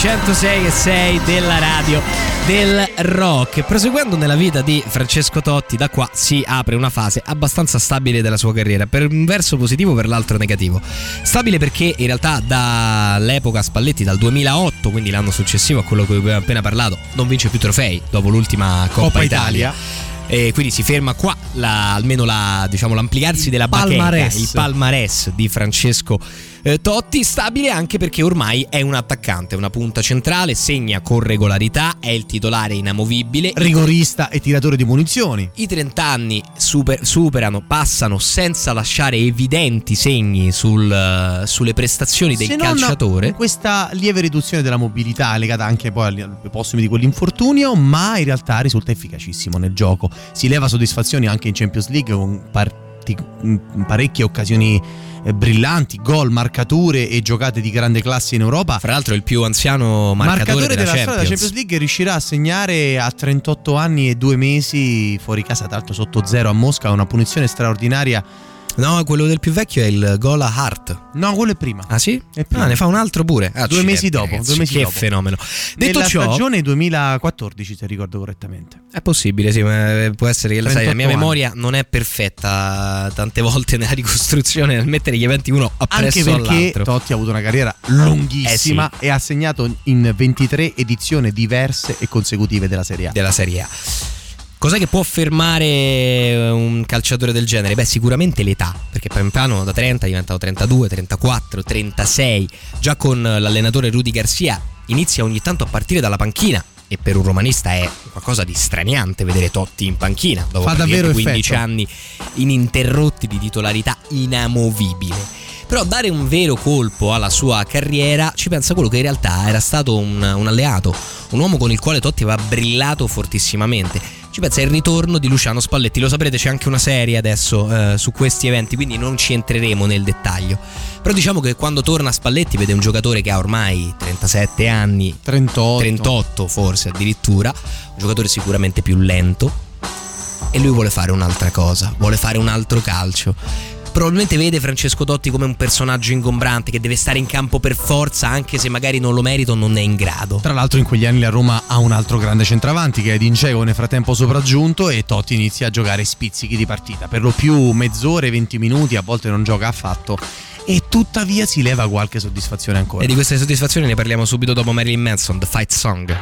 106 e 6 della radio del rock. Proseguendo nella vita di Francesco Totti, da qua si apre una fase abbastanza stabile della sua carriera, per un verso positivo, per l'altro negativo. Stabile perché in realtà dall'epoca Spalletti, dal 2008, quindi l'anno successivo a quello che abbiamo appena parlato, non vince più trofei dopo l'ultima Coppa, Coppa Italia. Italia. E quindi si ferma qua la- almeno la, diciamo, l'ampliarsi della bacheca, palmarès. il palmarès di Francesco eh, Totti, stabile anche perché ormai è un attaccante, una punta centrale, segna con regolarità, è il titolare inamovibile. Rigorista e tiratore di munizioni. I 30 anni super- superano, passano senza lasciare evidenti segni sul, eh, sulle prestazioni del Se calciatore. Questa lieve riduzione della mobilità legata anche poi ai postumi di quell'infortunio, ma in realtà risulta efficacissimo nel gioco. Si leva soddisfazioni anche in Champions League con mh, parecchie occasioni brillanti, gol, marcature e giocate di grande classe in Europa. Fra l'altro, il più anziano marcatore, della, della della Champions. Champions League riuscirà a segnare a 38 anni e due mesi fuori casa, tra l'altro sotto zero a Mosca, una punizione straordinaria. No, quello del più vecchio è il gol a Hart. No, quello è prima. Ah sì? È prima. Ah, ne fa un altro pure. Due Accidenti, mesi dopo, ragazzi, due mesi che dopo. fenomeno. Detto Nella ciò, stagione 2014, se ricordo correttamente. è possibile, sì, ma eh, può essere che la, sai, la 38 mia anni. memoria non è perfetta tante volte nella ricostruzione, nel mettere gli eventi uno appresso Anche perché all'altro. Totti ha avuto una carriera lunghissima Eh sì. e ha segnato in 23 edizioni diverse e consecutive della Serie A. della Serie A. Cos'è che può fermare eh, un calciatore del genere? Beh, sicuramente l'età, perché pian piano da 30 è diventato 32, 34, 36. Già con l'allenatore Rudy Garcia inizia ogni tanto a partire dalla panchina. E per un romanista è qualcosa di straniante vedere Totti in panchina dopo Fa davvero praticamente 15 effetto. anni ininterrotti di titolarità inamovibile. Però dare un vero colpo alla sua carriera ci pensa quello che in realtà era stato un, un alleato, un uomo con il quale Totti aveva brillato fortissimamente. Ci pensa il ritorno di Luciano Spalletti. Lo saprete, c'è anche una serie adesso eh, su questi eventi, quindi non ci entreremo nel dettaglio. Però diciamo che quando torna Spalletti vede un giocatore che ha ormai 37 anni, 38. 38 forse addirittura, un giocatore sicuramente più lento. E lui vuole fare un'altra cosa, vuole fare un altro calcio. Probabilmente vede Francesco Totti come un personaggio ingombrante che deve stare in campo per forza, anche se magari non lo merita o non è in grado. Tra l'altro in quegli anni la Roma ha un altro grande centravanti che è Dinceco nel frattempo sopraggiunto e Totti inizia a giocare spizzichi di partita. Per lo più mezz'ore, 20 minuti, a volte non gioca affatto e tuttavia si leva qualche soddisfazione ancora. E di queste soddisfazioni ne parliamo subito dopo Marilyn Manson, The Fight Song.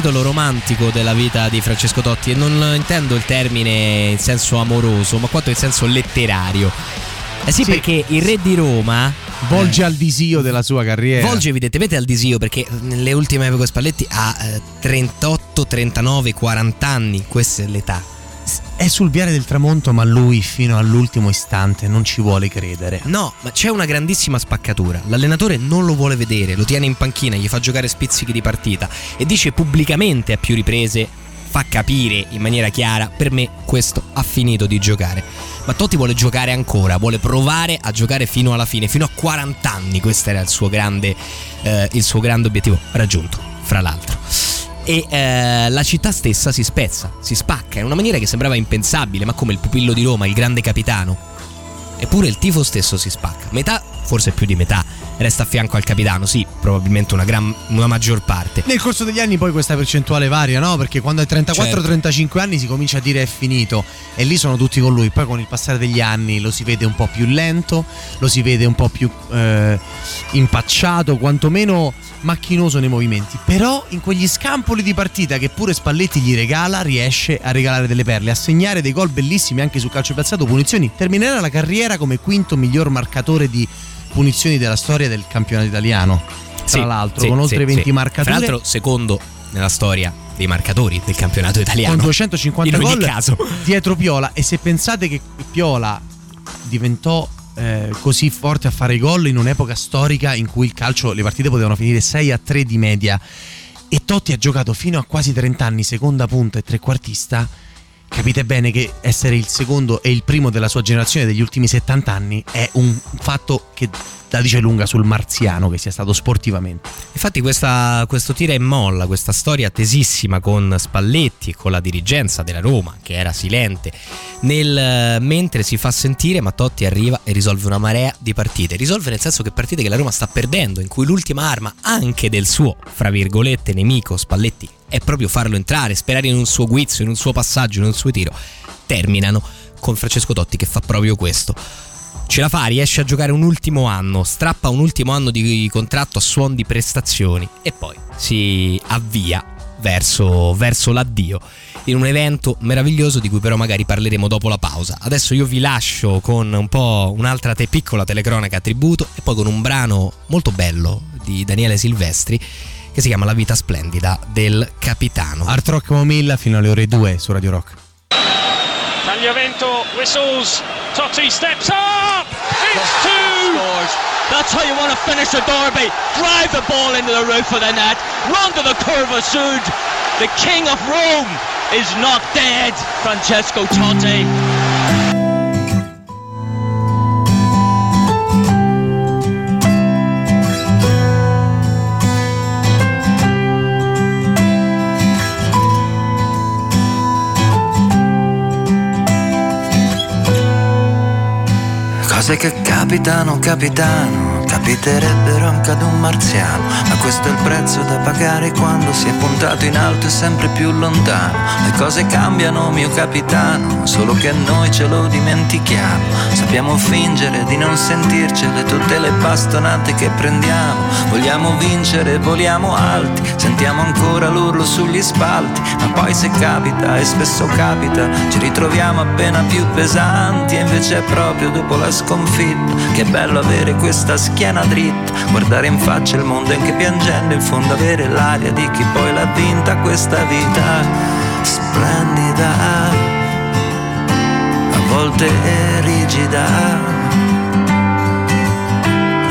Capitolo romantico della vita di Francesco Totti e non intendo il termine in senso amoroso, ma quanto in senso letterario. Eh sì, Sì. perché il re di Roma Volge al disio della sua carriera. volge evidentemente al disio perché nelle ultime epoche Spalletti ha eh, 38, 39, 40 anni, questa è l'età. È sul viale del tramonto, ma lui fino all'ultimo istante non ci vuole credere. No, ma c'è una grandissima spaccatura. L'allenatore non lo vuole vedere, lo tiene in panchina, gli fa giocare spizzichi di partita e dice pubblicamente a più riprese, fa capire in maniera chiara, per me questo ha finito di giocare. Ma Totti vuole giocare ancora, vuole provare a giocare fino alla fine, fino a 40 anni. Questo era il suo grande, eh, il suo grande obiettivo, raggiunto, fra l'altro. E eh, la città stessa si spezza, si spacca in una maniera che sembrava impensabile, ma come il pupillo di Roma, il grande capitano, Eppure il tifo stesso si spacca. Metà, forse più di metà, resta a fianco al capitano, sì, probabilmente una, gran, una maggior parte. Nel corso degli anni poi questa percentuale varia, no? Perché quando hai 34-35 anni si comincia a dire è finito e lì sono tutti con lui. Poi con il passare degli anni lo si vede un po' più lento, lo si vede un po' più eh, impacciato, quantomeno macchinoso nei movimenti. Però in quegli scampoli di partita che pure Spalletti gli regala, riesce a regalare delle perle, a segnare dei gol bellissimi anche sul calcio piazzato, punizioni. Terminerà la carriera come quinto miglior marcatore di punizioni della storia del campionato italiano. Tra Sì, l'altro, sì, con oltre sì, 20 sì. marcature. Tra l'altro, secondo nella storia dei marcatori del campionato italiano. con 250 in gol caso. dietro Piola e se pensate che Piola diventò eh, così forte a fare i gol in un'epoca storica in cui il calcio le partite potevano finire 6 a 3 di media e Totti ha giocato fino a quasi 30 anni seconda punta e trequartista capite bene che essere il secondo e il primo della sua generazione degli ultimi 70 anni è un fatto che la dice lunga sul marziano che sia stato sportivamente Infatti questa, questo tira e molla, questa storia tesissima con Spalletti e con la dirigenza della Roma, che era silente, nel, mentre si fa sentire, ma Totti arriva e risolve una marea di partite. Risolve nel senso che partite che la Roma sta perdendo, in cui l'ultima arma anche del suo, fra virgolette, nemico Spalletti, è proprio farlo entrare, sperare in un suo guizzo, in un suo passaggio, in un suo tiro, terminano con Francesco Totti che fa proprio questo ce la fa, riesce a giocare un ultimo anno, strappa un ultimo anno di contratto a suon di prestazioni e poi si avvia verso, verso l'addio in un evento meraviglioso di cui però magari parleremo dopo la pausa. Adesso io vi lascio con un po' un'altra te piccola telecronaca a tributo e poi con un brano molto bello di Daniele Silvestri che si chiama La vita splendida del capitano. Art Rock Momilla fino alle ore 2 su Radio Rock Tagliavento whistles. Totti steps up. It's two. That's how you want to finish a derby. Drive the ball into the roof of the net. Run to the curva sud. The king of Rome is not dead. Francesco Totti. Cose che capitano, capitano, capiterebbero anche ad un marziano, ma questo è il prezzo da pagare quando si è puntato in alto e sempre più lontano. Le cose cambiano, mio capitano, solo che noi ce lo dimentichiamo. Sappiamo fingere di non sentircele tutte le bastonate che prendiamo. Vogliamo vincere, voliamo alti, sentiamo ancora l'urlo sugli spalti, ma poi se capita, e spesso capita, ci ritroviamo appena più pesanti e invece è proprio dopo la sconfitta che è bello avere questa schiena dritta, guardare in faccia il mondo anche piangendo in fondo avere l'aria di chi poi l'ha vinta questa vita splendida, a volte rigida,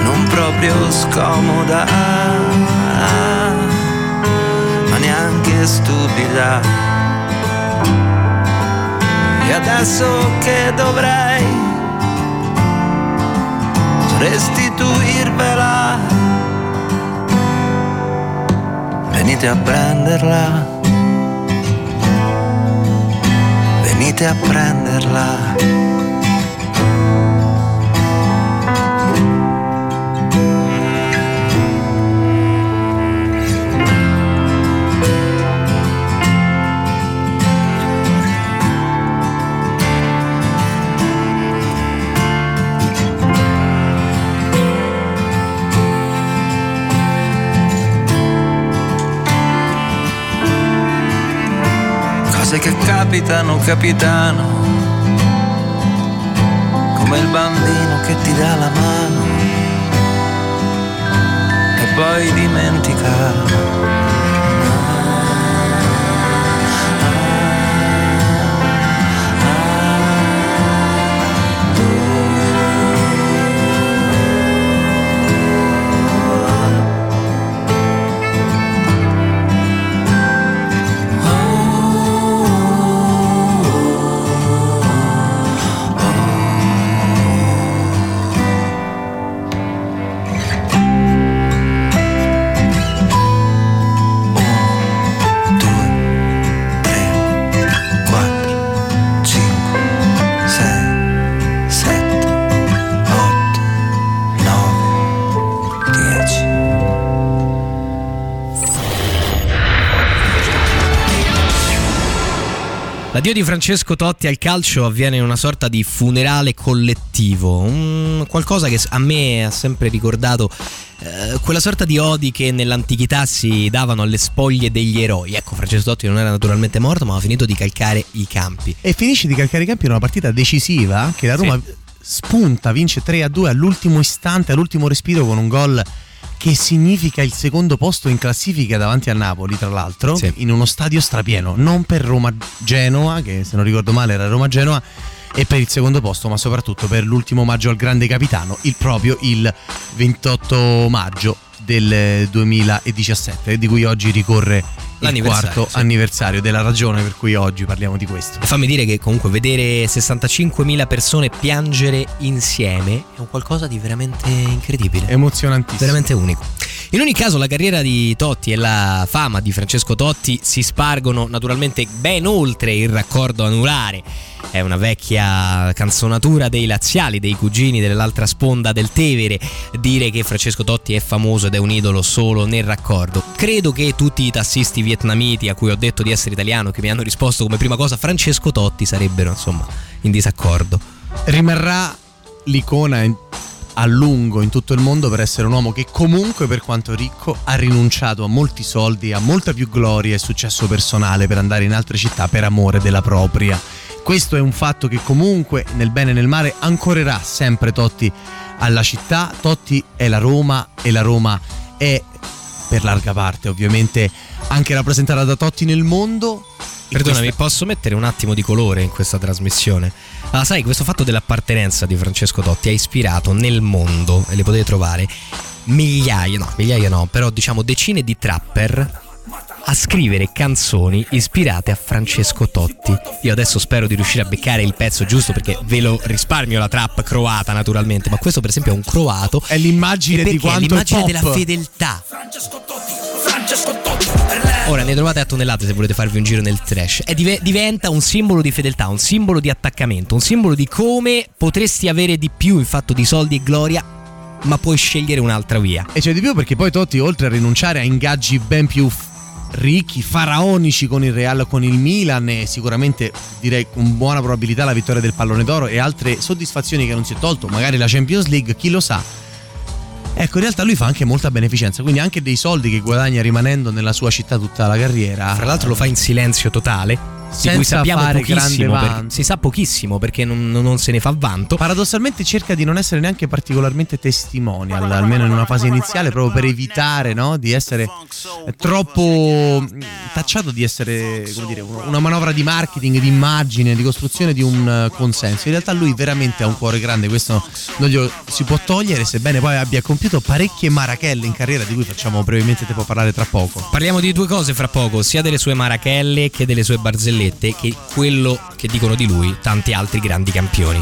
non proprio scomoda, ma neanche stupida. E adesso che dovrei restituirvela. Venite a prenderla. Venite a prenderla. Cose che capitano, capitano, come il bambino che ti dà la mano e poi dimentica. L'addio di Francesco Totti al calcio avviene in una sorta di funerale collettivo, un- qualcosa che a me ha sempre ricordato eh, quella sorta di odi che nell'antichità si davano alle spoglie degli eroi. Ecco, Francesco Totti non era naturalmente morto, ma ha finito di calcare i campi. E finisce di calcare i campi in una partita decisiva che la Roma Sì. spunta, vince 3 a 2 all'ultimo istante, all'ultimo respiro con un gol che significa il secondo posto in classifica davanti a Napoli, tra l'altro, Sì. in uno stadio strapieno, non per Roma-Genoa, che se non ricordo male era Roma-Genoa, e per il secondo posto, ma soprattutto per l'ultimo maggio al grande capitano, il proprio il 28 maggio del 2017, di cui oggi ricorre il quarto sì. anniversario della ragione per cui oggi parliamo di questo. E fammi dire che comunque vedere 65.000 persone piangere insieme è un qualcosa di veramente incredibile. Emozionantissimo. veramente unico. In ogni caso la carriera di Totti e la fama di Francesco Totti si spargono naturalmente ben oltre il raccordo anulare. È una vecchia canzonatura dei laziali, dei cugini dell'altra sponda del Tevere, dire che Francesco Totti è famoso ed è un idolo solo nel raccordo. Credo che tutti i tassisti vietnamiti a cui ho detto di essere italiano, che mi hanno risposto come prima cosa Francesco Totti, sarebbero insomma in disaccordo. rimarrà l'icona in- a lungo in tutto il mondo per essere un uomo che comunque per quanto ricco ha rinunciato a molti soldi, a molta più gloria e successo personale per andare in altre città per amore della propria. Questo è un fatto che comunque nel bene e nel male ancorerà sempre Totti alla città. Totti è la Roma e la Roma è per larga parte ovviamente anche rappresentata da Totti nel mondo. Perdonami, questa- posso mettere un attimo di colore in questa trasmissione? Ah, sai, questo fatto dell'appartenenza di Francesco Totti ha ispirato nel mondo, e le potete trovare, migliaia, no, migliaia no, però diciamo decine di trapper a scrivere canzoni ispirate a Francesco Totti. Io adesso spero di riuscire a beccare il pezzo giusto perché ve lo risparmio la trap croata naturalmente, ma questo per esempio è un croato. È l'immagine di quanto è l'immagine della fedeltà. Ora ne trovate a tonnellate se volete farvi un giro nel trash. E dive- diventa un simbolo di fedeltà, un simbolo di attaccamento, un simbolo di come potresti avere di più in fatto di soldi e gloria, ma puoi scegliere un'altra via. E c'è di più perché poi Totti, oltre a rinunciare a ingaggi ben più ricchi, faraonici con il Real, con il Milan e sicuramente direi con buona probabilità la vittoria del pallone d'oro e altre soddisfazioni che non si è tolto, magari la Champions League, chi lo sa. Ecco, in realtà lui fa anche molta beneficenza, quindi anche dei soldi che guadagna rimanendo nella sua città tutta la carriera. Fra l'altro lo fa in silenzio totale. Di Senza cui sappiamo fare pochissimo, vanto. si sa pochissimo perché non, non se ne fa vanto. Paradossalmente cerca di non essere neanche particolarmente testimonial, almeno in una fase iniziale, proprio per evitare no, di essere troppo mh, tacciato di essere come dire, una una manovra di marketing, di immagine, di costruzione di un eh, consenso. In realtà lui veramente ha un cuore grande, questo non glielo si può togliere, sebbene poi abbia compiuto parecchie marachelle in carriera, di cui facciamo brevemente tempo a parlare tra poco. Parliamo di due cose fra poco, sia delle sue marachelle che delle sue barzellette, che quello che dicono di lui tanti altri grandi campioni.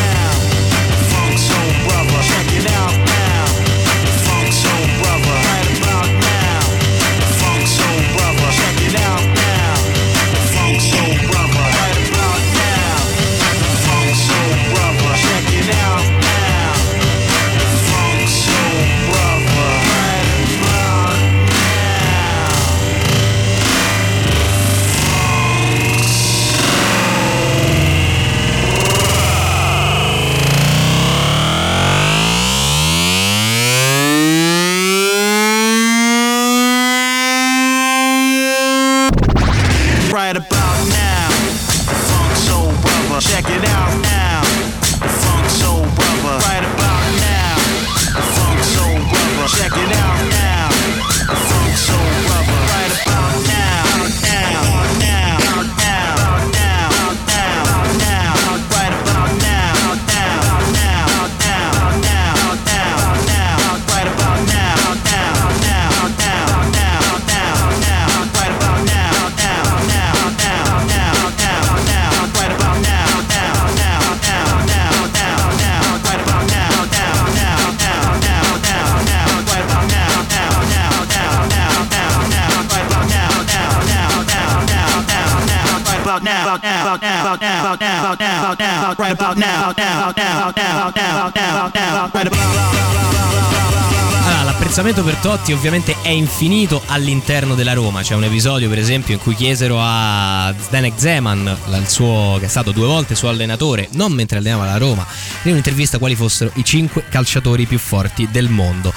Allora, l'apprezzamento per Totti ovviamente è infinito all'interno della Roma. C'è un episodio, per esempio, in cui chiesero a Zdenek Zeman, suo, che è stato due volte suo allenatore, non mentre allenava la Roma, in un'intervista quali fossero i cinque calciatori più forti del mondo.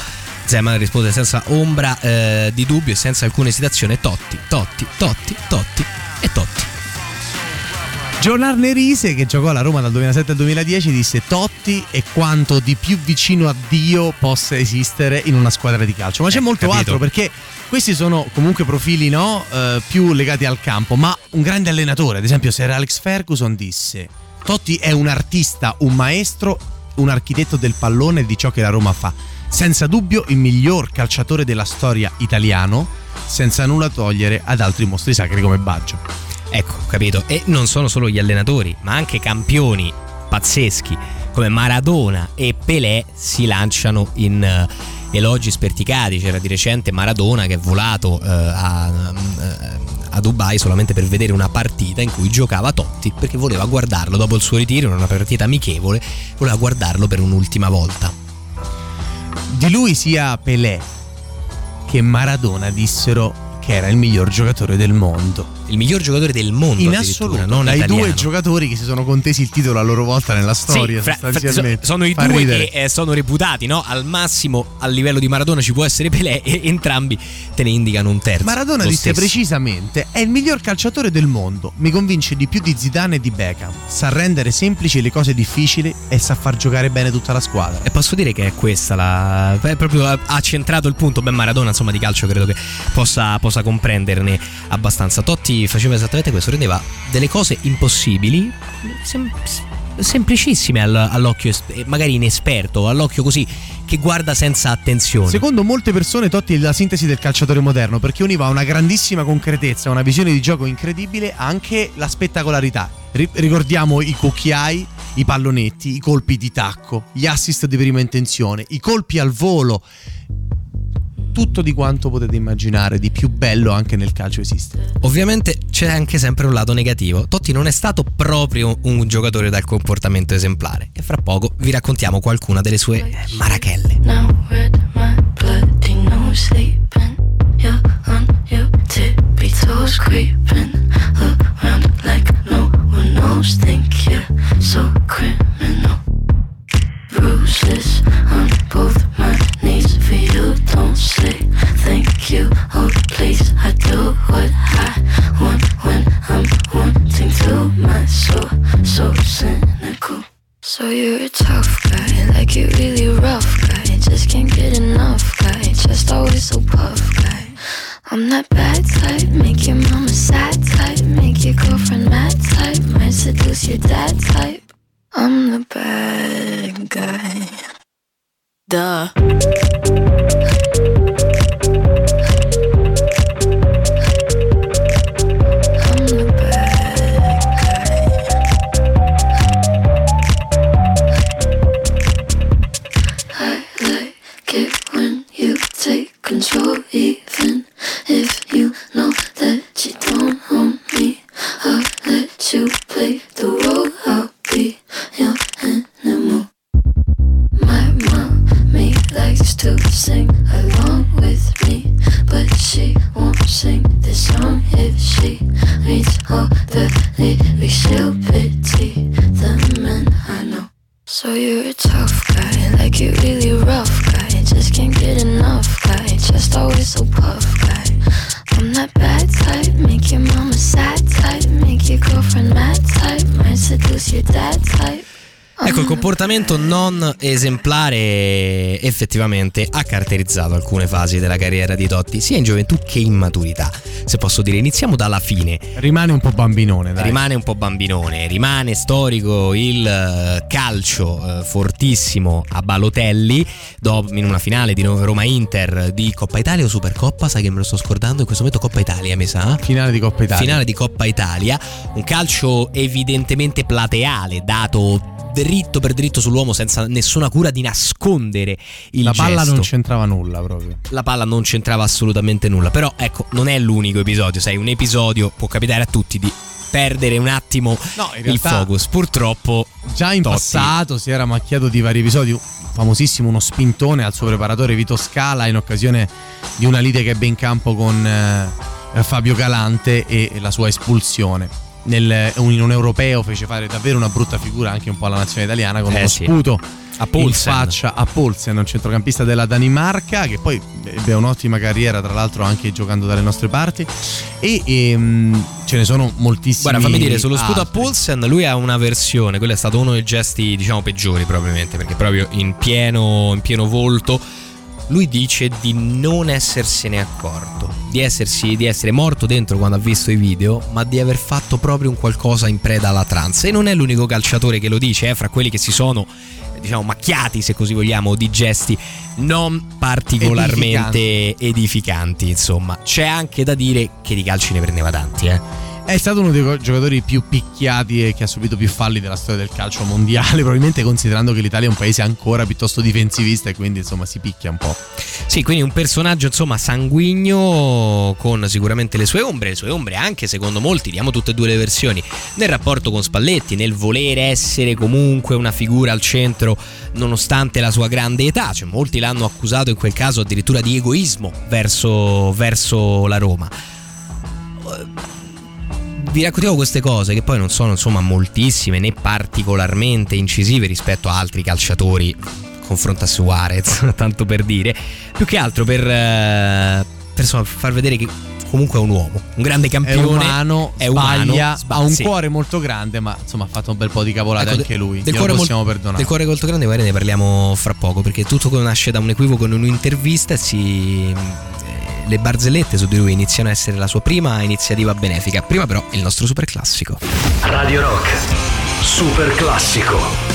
Zeman rispose senza ombra eh, di dubbio e senza alcuna esitazione: Totti, Totti, Totti, Totti e Totti. John Arnerise, che giocò alla Roma dal 2007 al 2010, disse Totti è quanto di più vicino a Dio possa esistere in una squadra di calcio. Ma c'è molto capito. altro perché questi sono comunque profili no, eh, più legati al campo, ma un grande allenatore, ad esempio Sir Alex Ferguson disse Totti è un artista, un maestro, un architetto del pallone e di ciò che la Roma fa. Senza dubbio il miglior calciatore della storia italiano, senza nulla togliere ad altri mostri sacri come Baggio. Ecco, capito. E non sono solo gli allenatori, ma anche campioni pazzeschi come Maradona e Pelé si lanciano in eh, elogi sperticati. C'era di recente Maradona che è volato eh, a, eh, a Dubai solamente per vedere una partita in cui giocava Totti perché voleva guardarlo dopo il suo ritiro in una partita amichevole, voleva guardarlo per un'ultima volta. Di lui sia Pelé che Maradona dissero che era il miglior giocatore del mondo. Il miglior giocatore del mondo In assoluto, non dai italiano. due giocatori che si sono contesi il titolo a loro volta nella storia, Sì, fra- fra- sono i Fa due ridere. che eh, sono reputati, no? Al massimo a livello di Maradona ci può essere Pelé e entrambi te ne indicano un terzo. Maradona disse stesso. precisamente: È il miglior calciatore del mondo. Mi convince di più di Zidane e di Beckham. Sa rendere semplici le cose difficili e sa far giocare bene tutta la squadra. E posso dire che è questa la. È proprio ha- centrato il punto. Ben Maradona, insomma, di calcio credo che possa, possa comprenderne abbastanza. Totti faceva esattamente questo, rendeva delle cose impossibili, sem- semplicissime al- all'occhio, magari inesperto, all'occhio così che guarda senza attenzione. Secondo molte persone, Totti è la sintesi del calciatore moderno perché univa una grandissima concretezza, una visione di gioco incredibile, anche la spettacolarità. Ri- ricordiamo i cucchiai, i pallonetti, i colpi di tacco, gli assist di prima intenzione, i colpi al volo. Tutto di quanto potete immaginare di più bello anche nel calcio esiste. Ovviamente c'è anche sempre un lato negativo. Totti non è stato proprio un giocatore dal comportamento esemplare. E fra poco vi raccontiamo qualcuna delle sue eh, marachelle. Now with my bloody nose sleeping, you're on your tippy toes creeping around like no one knows. Think you're so criminal. Comportamento non esemplare effettivamente ha caratterizzato alcune fasi della carriera di Totti, sia in gioventù che in maturità. Se posso dire, iniziamo dalla fine. Rimane un po' bambinone, dai. Rimane un po' bambinone, rimane storico il eh, calcio eh, fortissimo a Balotelli dopo, in una finale di Roma-Inter di Coppa Italia o Supercoppa, sai che me lo sto scordando, in questo momento Coppa Italia mi sa. Finale di Coppa Italia. Finale di Coppa Italia, un calcio evidentemente plateale, dato dritto per dritto sull'uomo senza nessuna cura di nascondere il La palla gesto. non c'entrava nulla proprio. La palla non c'entrava assolutamente nulla, però ecco, non è l'unico episodio, sai, un episodio può capitare a tutti di perdere un attimo il realtà- focus. Purtroppo Già in Totti- passato si era macchiato di vari episodi. Famosissimo uno spintone al suo preparatore Vito Scala in occasione di una lite che ebbe in campo con eh, Fabio Calante e la sua espulsione. Nel- in un europeo fece fare davvero una brutta figura anche un po' alla nazione italiana con Eh uno sì. sputo A in Poulsen. faccia a Polsen, un centrocampista della Danimarca che poi ebbe un'ottima carriera tra l'altro anche giocando dalle nostre parti e ehm, ce ne sono moltissimi Guarda, fammi dire, sullo sputo a altri. Poulsen lui ha una versione, quello è stato uno dei gesti, diciamo, peggiori probabilmente, perché proprio in pieno, in pieno volto lui dice di non essersene accorto, di, essersi, di essere morto dentro quando ha visto i video, ma di aver fatto proprio un qualcosa in preda alla trance. E non è l'unico calciatore che lo dice, eh, fra quelli che si sono, diciamo, macchiati, se così vogliamo, di gesti non particolarmente edificanti. insomma. C'è anche da dire che di calci ne prendeva tanti, eh. È stato uno dei giocatori più picchiati e che ha subito più falli della storia del calcio mondiale, probabilmente considerando che l'Italia è un paese ancora piuttosto difensivista e quindi insomma si picchia un po'. Sì, quindi un personaggio insomma sanguigno con sicuramente le sue ombre, le sue ombre anche secondo molti, diamo tutte e due le versioni, nel rapporto con Spalletti, nel voler essere comunque una figura al centro nonostante la sua grande età, cioè molti l'hanno accusato in quel caso addirittura di egoismo verso, verso la Roma. Vi raccontiamo queste cose che poi non sono insomma moltissime né particolarmente incisive rispetto a altri calciatori confronto a Suarez, tanto per dire, più che altro per, eh, per, insomma, far vedere che comunque è un uomo, un grande È campione, umano, è umano, sbaglia, sba- ha un sì. cuore molto grande, ma insomma ha fatto un bel po' di cavolate Ecco, anche lui. Del cuore, mol- possiamo perdonare. del cuore molto grande, magari ne parliamo fra poco, perché tutto nasce da un equivoco in un'intervista e si. Le barzellette su di lui iniziano a essere la sua prima iniziativa benefica. Prima, però, il nostro super classico. Radio Rock, super classico.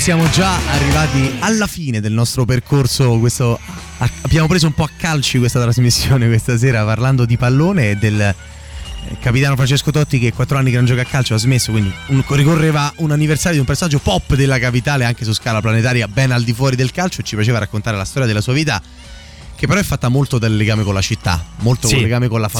Siamo già arrivati alla fine del nostro percorso. Questo, a- abbiamo preso un po' a calci questa trasmissione questa sera parlando di pallone e del eh, capitano Francesco Totti che quattro anni che non gioca a calcio ha smesso, quindi un- ricorreva un anniversario di un personaggio pop della capitale anche su scala planetaria ben al di fuori del calcio e ci piaceva raccontare la storia della sua vita che però è fatta molto dal legame con la città, molto Sì, col legame con la sì.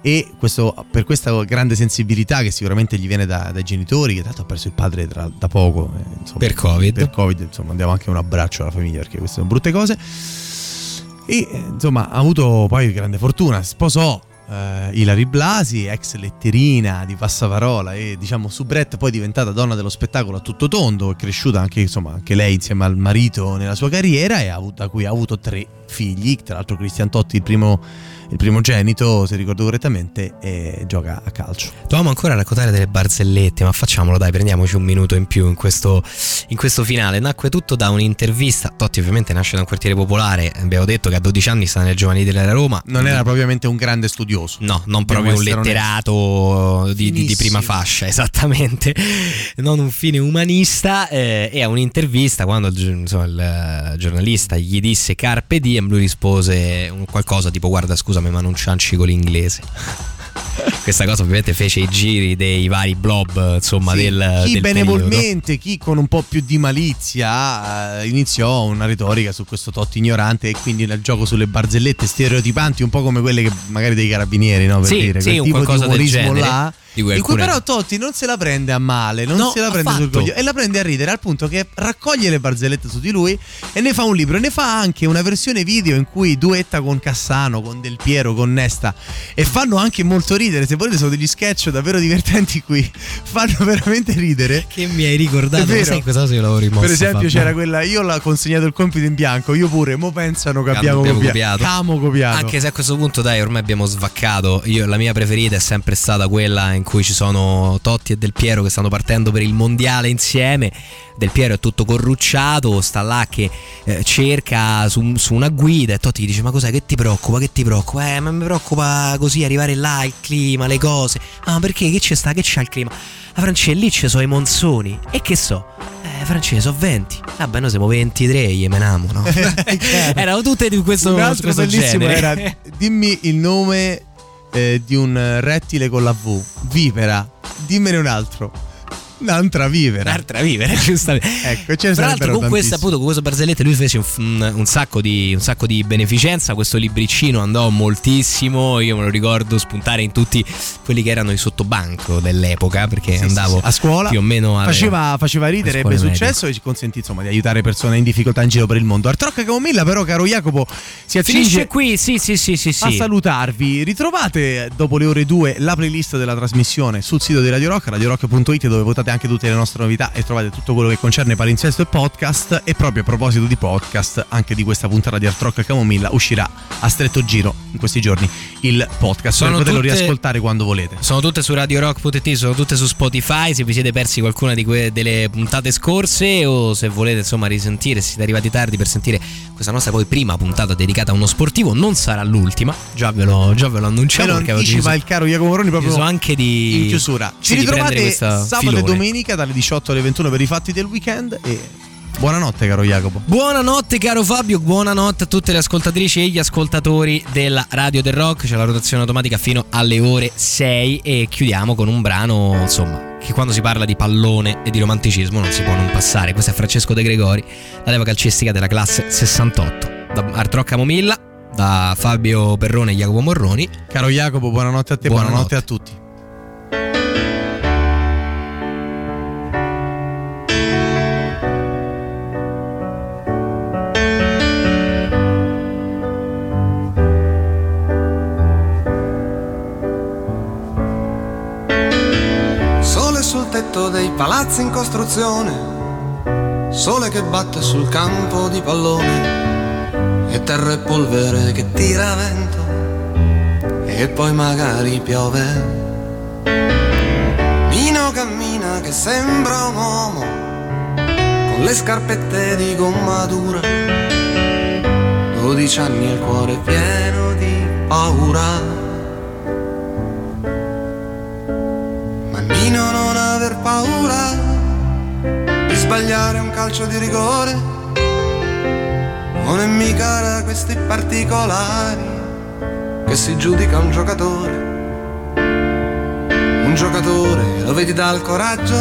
E questo, per questa grande sensibilità che sicuramente gli viene da- dai genitori, che tanto ha perso il padre tra- da poco. eh, insomma, Per Covid. Per Covid, insomma, andiamo anche un abbraccio alla famiglia perché queste sono brutte cose. E eh, insomma, ha avuto poi grande fortuna, sposò eh, Ilari Blasi, ex letterina di Passaparola e diciamo soubrette poi diventata donna dello spettacolo a tutto tondo, è cresciuta anche, insomma, anche lei insieme al marito nella sua carriera e ha avuto- da cui ha avuto tre figli, tra l'altro Cristian Totti il primo, il primogenito, se ricordo correttamente, e gioca a calcio. Dovevamo ancora raccontare delle barzellette, ma facciamolo dai, prendiamoci un minuto in più in questo, in questo finale. Nacque tutto da un'intervista. Totti ovviamente nasce da un quartiere popolare, abbiamo detto che a 12 anni sta nel giovanile della Roma. Non era propriamente un grande studioso. No, non proprio un letterato di, di- di prima fascia, esattamente. Non un fine umanista. eh, e a un'intervista, quando insomma, il eh, giornalista gli disse Carpe Diem, lui rispose qualcosa tipo: Guarda, scusami, ma non ciancico l'inglese. Questa cosa ovviamente fece i giri dei vari blob, insomma, Sì, del, chi del benevolmente, chi con un po' più di malizia eh, iniziò una retorica su questo Totti ignorante e quindi nel gioco sulle barzellette stereotipanti, un po' come quelle che magari dei carabinieri, no? Per Sì, dire, sì, quel un tipo di umorismo genere, là. Di cui in cui però Totti non se la prende a male, non No, se la prende sul affatto. coglione e la prende a ridere al punto che raccoglie le barzellette su di lui e ne fa un libro e ne fa anche una versione video in cui duetta con Cassano, con Del Piero, con Nesta e fanno anche molto ridere. Se volete sono degli sketch davvero divertenti cui fanno veramente ridere. Che mi hai ricordato, ma sai questa cosa io lavoro in mossa, Per esempio Fabio. c'era quella, io l'ho consegnato il compito in bianco, io pure, mo pensano che abbiamo, abbiamo copia- copiato. Camo copiato. Anche se a questo punto, dai, ormai abbiamo svaccato. Io, la mia preferita è sempre stata quella in cui ci sono Totti e Del Piero che stanno partendo per il mondiale insieme. Del Piero è tutto corrucciato, sta là che eh, cerca su, su una guida e Totti gli dice: Ma cos'è? Che ti preoccupa? Che ti preoccupa? Eh, ma mi preoccupa così arrivare là, il clima, le cose. Ah, perché? Che c'è sta? Che c'è il clima? Ah, Francesco, lì ci sono i monsoni. E che so? Eh, Francesco, sono 20. Vabbè, noi siamo 23, gli menamo, no? Erano tutte di questo, un altro questo bellissimo genere. era dimmi il nome eh, di un rettile con la V, vipera. Dimmene un altro. Un'altra vivera. Un'altra vivera, giustamente. ecco, ce ne Tra l'altro, con questa, appunto, con questa barzelletta lui fece un, un- sacco di, un sacco di beneficenza. Questo libricino andò moltissimo. Io me lo ricordo spuntare in tutti quelli che erano i sottobanco dell'epoca. Perché Sì, sì, andavo sì. a scuola più o meno alle- faceva, faceva ridere, ebbe successo e ci consentì insomma di aiutare persone in difficoltà in giro per il mondo. Artrocca Camomilla, però, caro Jacopo, si Finisce accinge qui, sì, sì, sì, sì, a sì. salutarvi. Ritrovate dopo le ore 2 la playlist della trasmissione sul sito di Radio Rock, radiorock.it, dove votate anche tutte le nostre novità e trovate tutto quello che concerne palinsesto e podcast. E proprio a proposito di podcast, anche di questa puntata di Art Rock Camomilla uscirà a stretto giro in questi giorni il podcast. Sono per poterlo tutte- riascoltare quando volete. Sono tutte su radiorock.it, sono tutte su Spotify. Se vi siete persi qualcuna di que- delle puntate scorse o se volete insomma risentire, se siete arrivati tardi per sentire questa nostra poi prima puntata dedicata a uno sportivo, non sarà l'ultima. Già ve lo, già ve lo annunciamo. Lo anticipa so- il caro Jacopo Moroni proprio anche di in chiusura. sì, Ci prendere ritrovate questa sabato e domenica dalle 18 alle 21 per i fatti del weekend e buonanotte caro Jacopo. Buonanotte caro Fabio, buonanotte a tutte le ascoltatrici e gli ascoltatori della Radio del Rock, c'è la rotazione automatica fino alle ore 6 e chiudiamo con un brano, insomma, che quando si parla di pallone e di romanticismo non si può non passare. Questo è Francesco De Gregori, la leva calcistica della classe 68. Da Art Rock Camomilla, da Fabio Perrone e Jacopo Morroni. Caro Jacopo, buonanotte a te, buonanotte, Buonanotte. a tutti. Tetto dei palazzi in costruzione, sole che batte sul campo di pallone, e terra e polvere che tira vento, e poi magari piove. Nino cammina che sembra un uomo, con le scarpette di gomma dura, dodici anni e il cuore pieno di paura. Paura di sbagliare un calcio di rigore non è mica da questi particolari che si giudica un giocatore. Un giocatore lo vedi dal coraggio,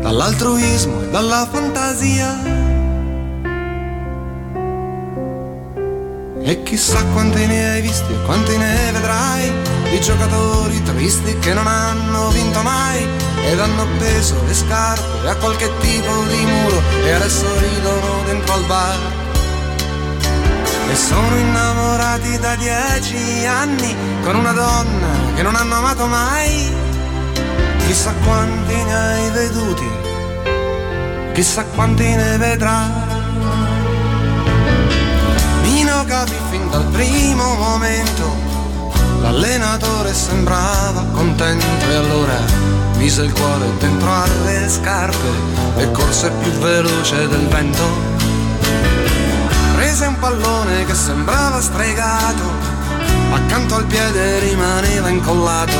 dall'altruismo e dalla fantasia. E chissà quanti ne hai visti e quanti ne vedrai di giocatori tristi che non hanno vinto mai ed hanno appeso le scarpe a qualche tipo di muro e adesso ridono dentro al bar. E sono innamorati da dieci anni con una donna che non hanno amato mai. Chissà quanti ne hai veduti, chissà quanti ne vedrai. Mino capì fin dal primo momento L'allenatore sembrava contento e allora mise il cuore dentro alle scarpe e corse più veloce del vento. Prese un pallone che sembrava stregato, accanto al piede rimaneva incollato.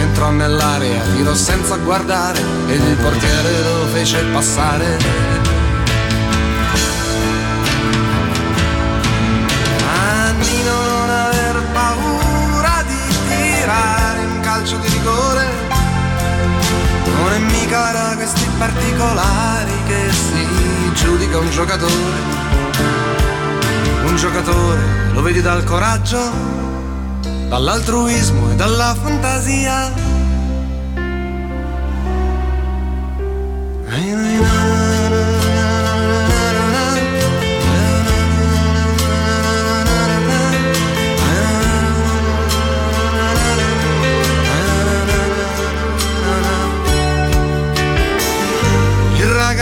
Entrò nell'area, tirò senza guardare e il portiere lo fece passare. Nannino non aver paura di tirare un calcio di rigore non è mica da questi particolari che si giudica un giocatore. Un giocatore lo vedi dal coraggio dall'altruismo e dalla fantasia. Il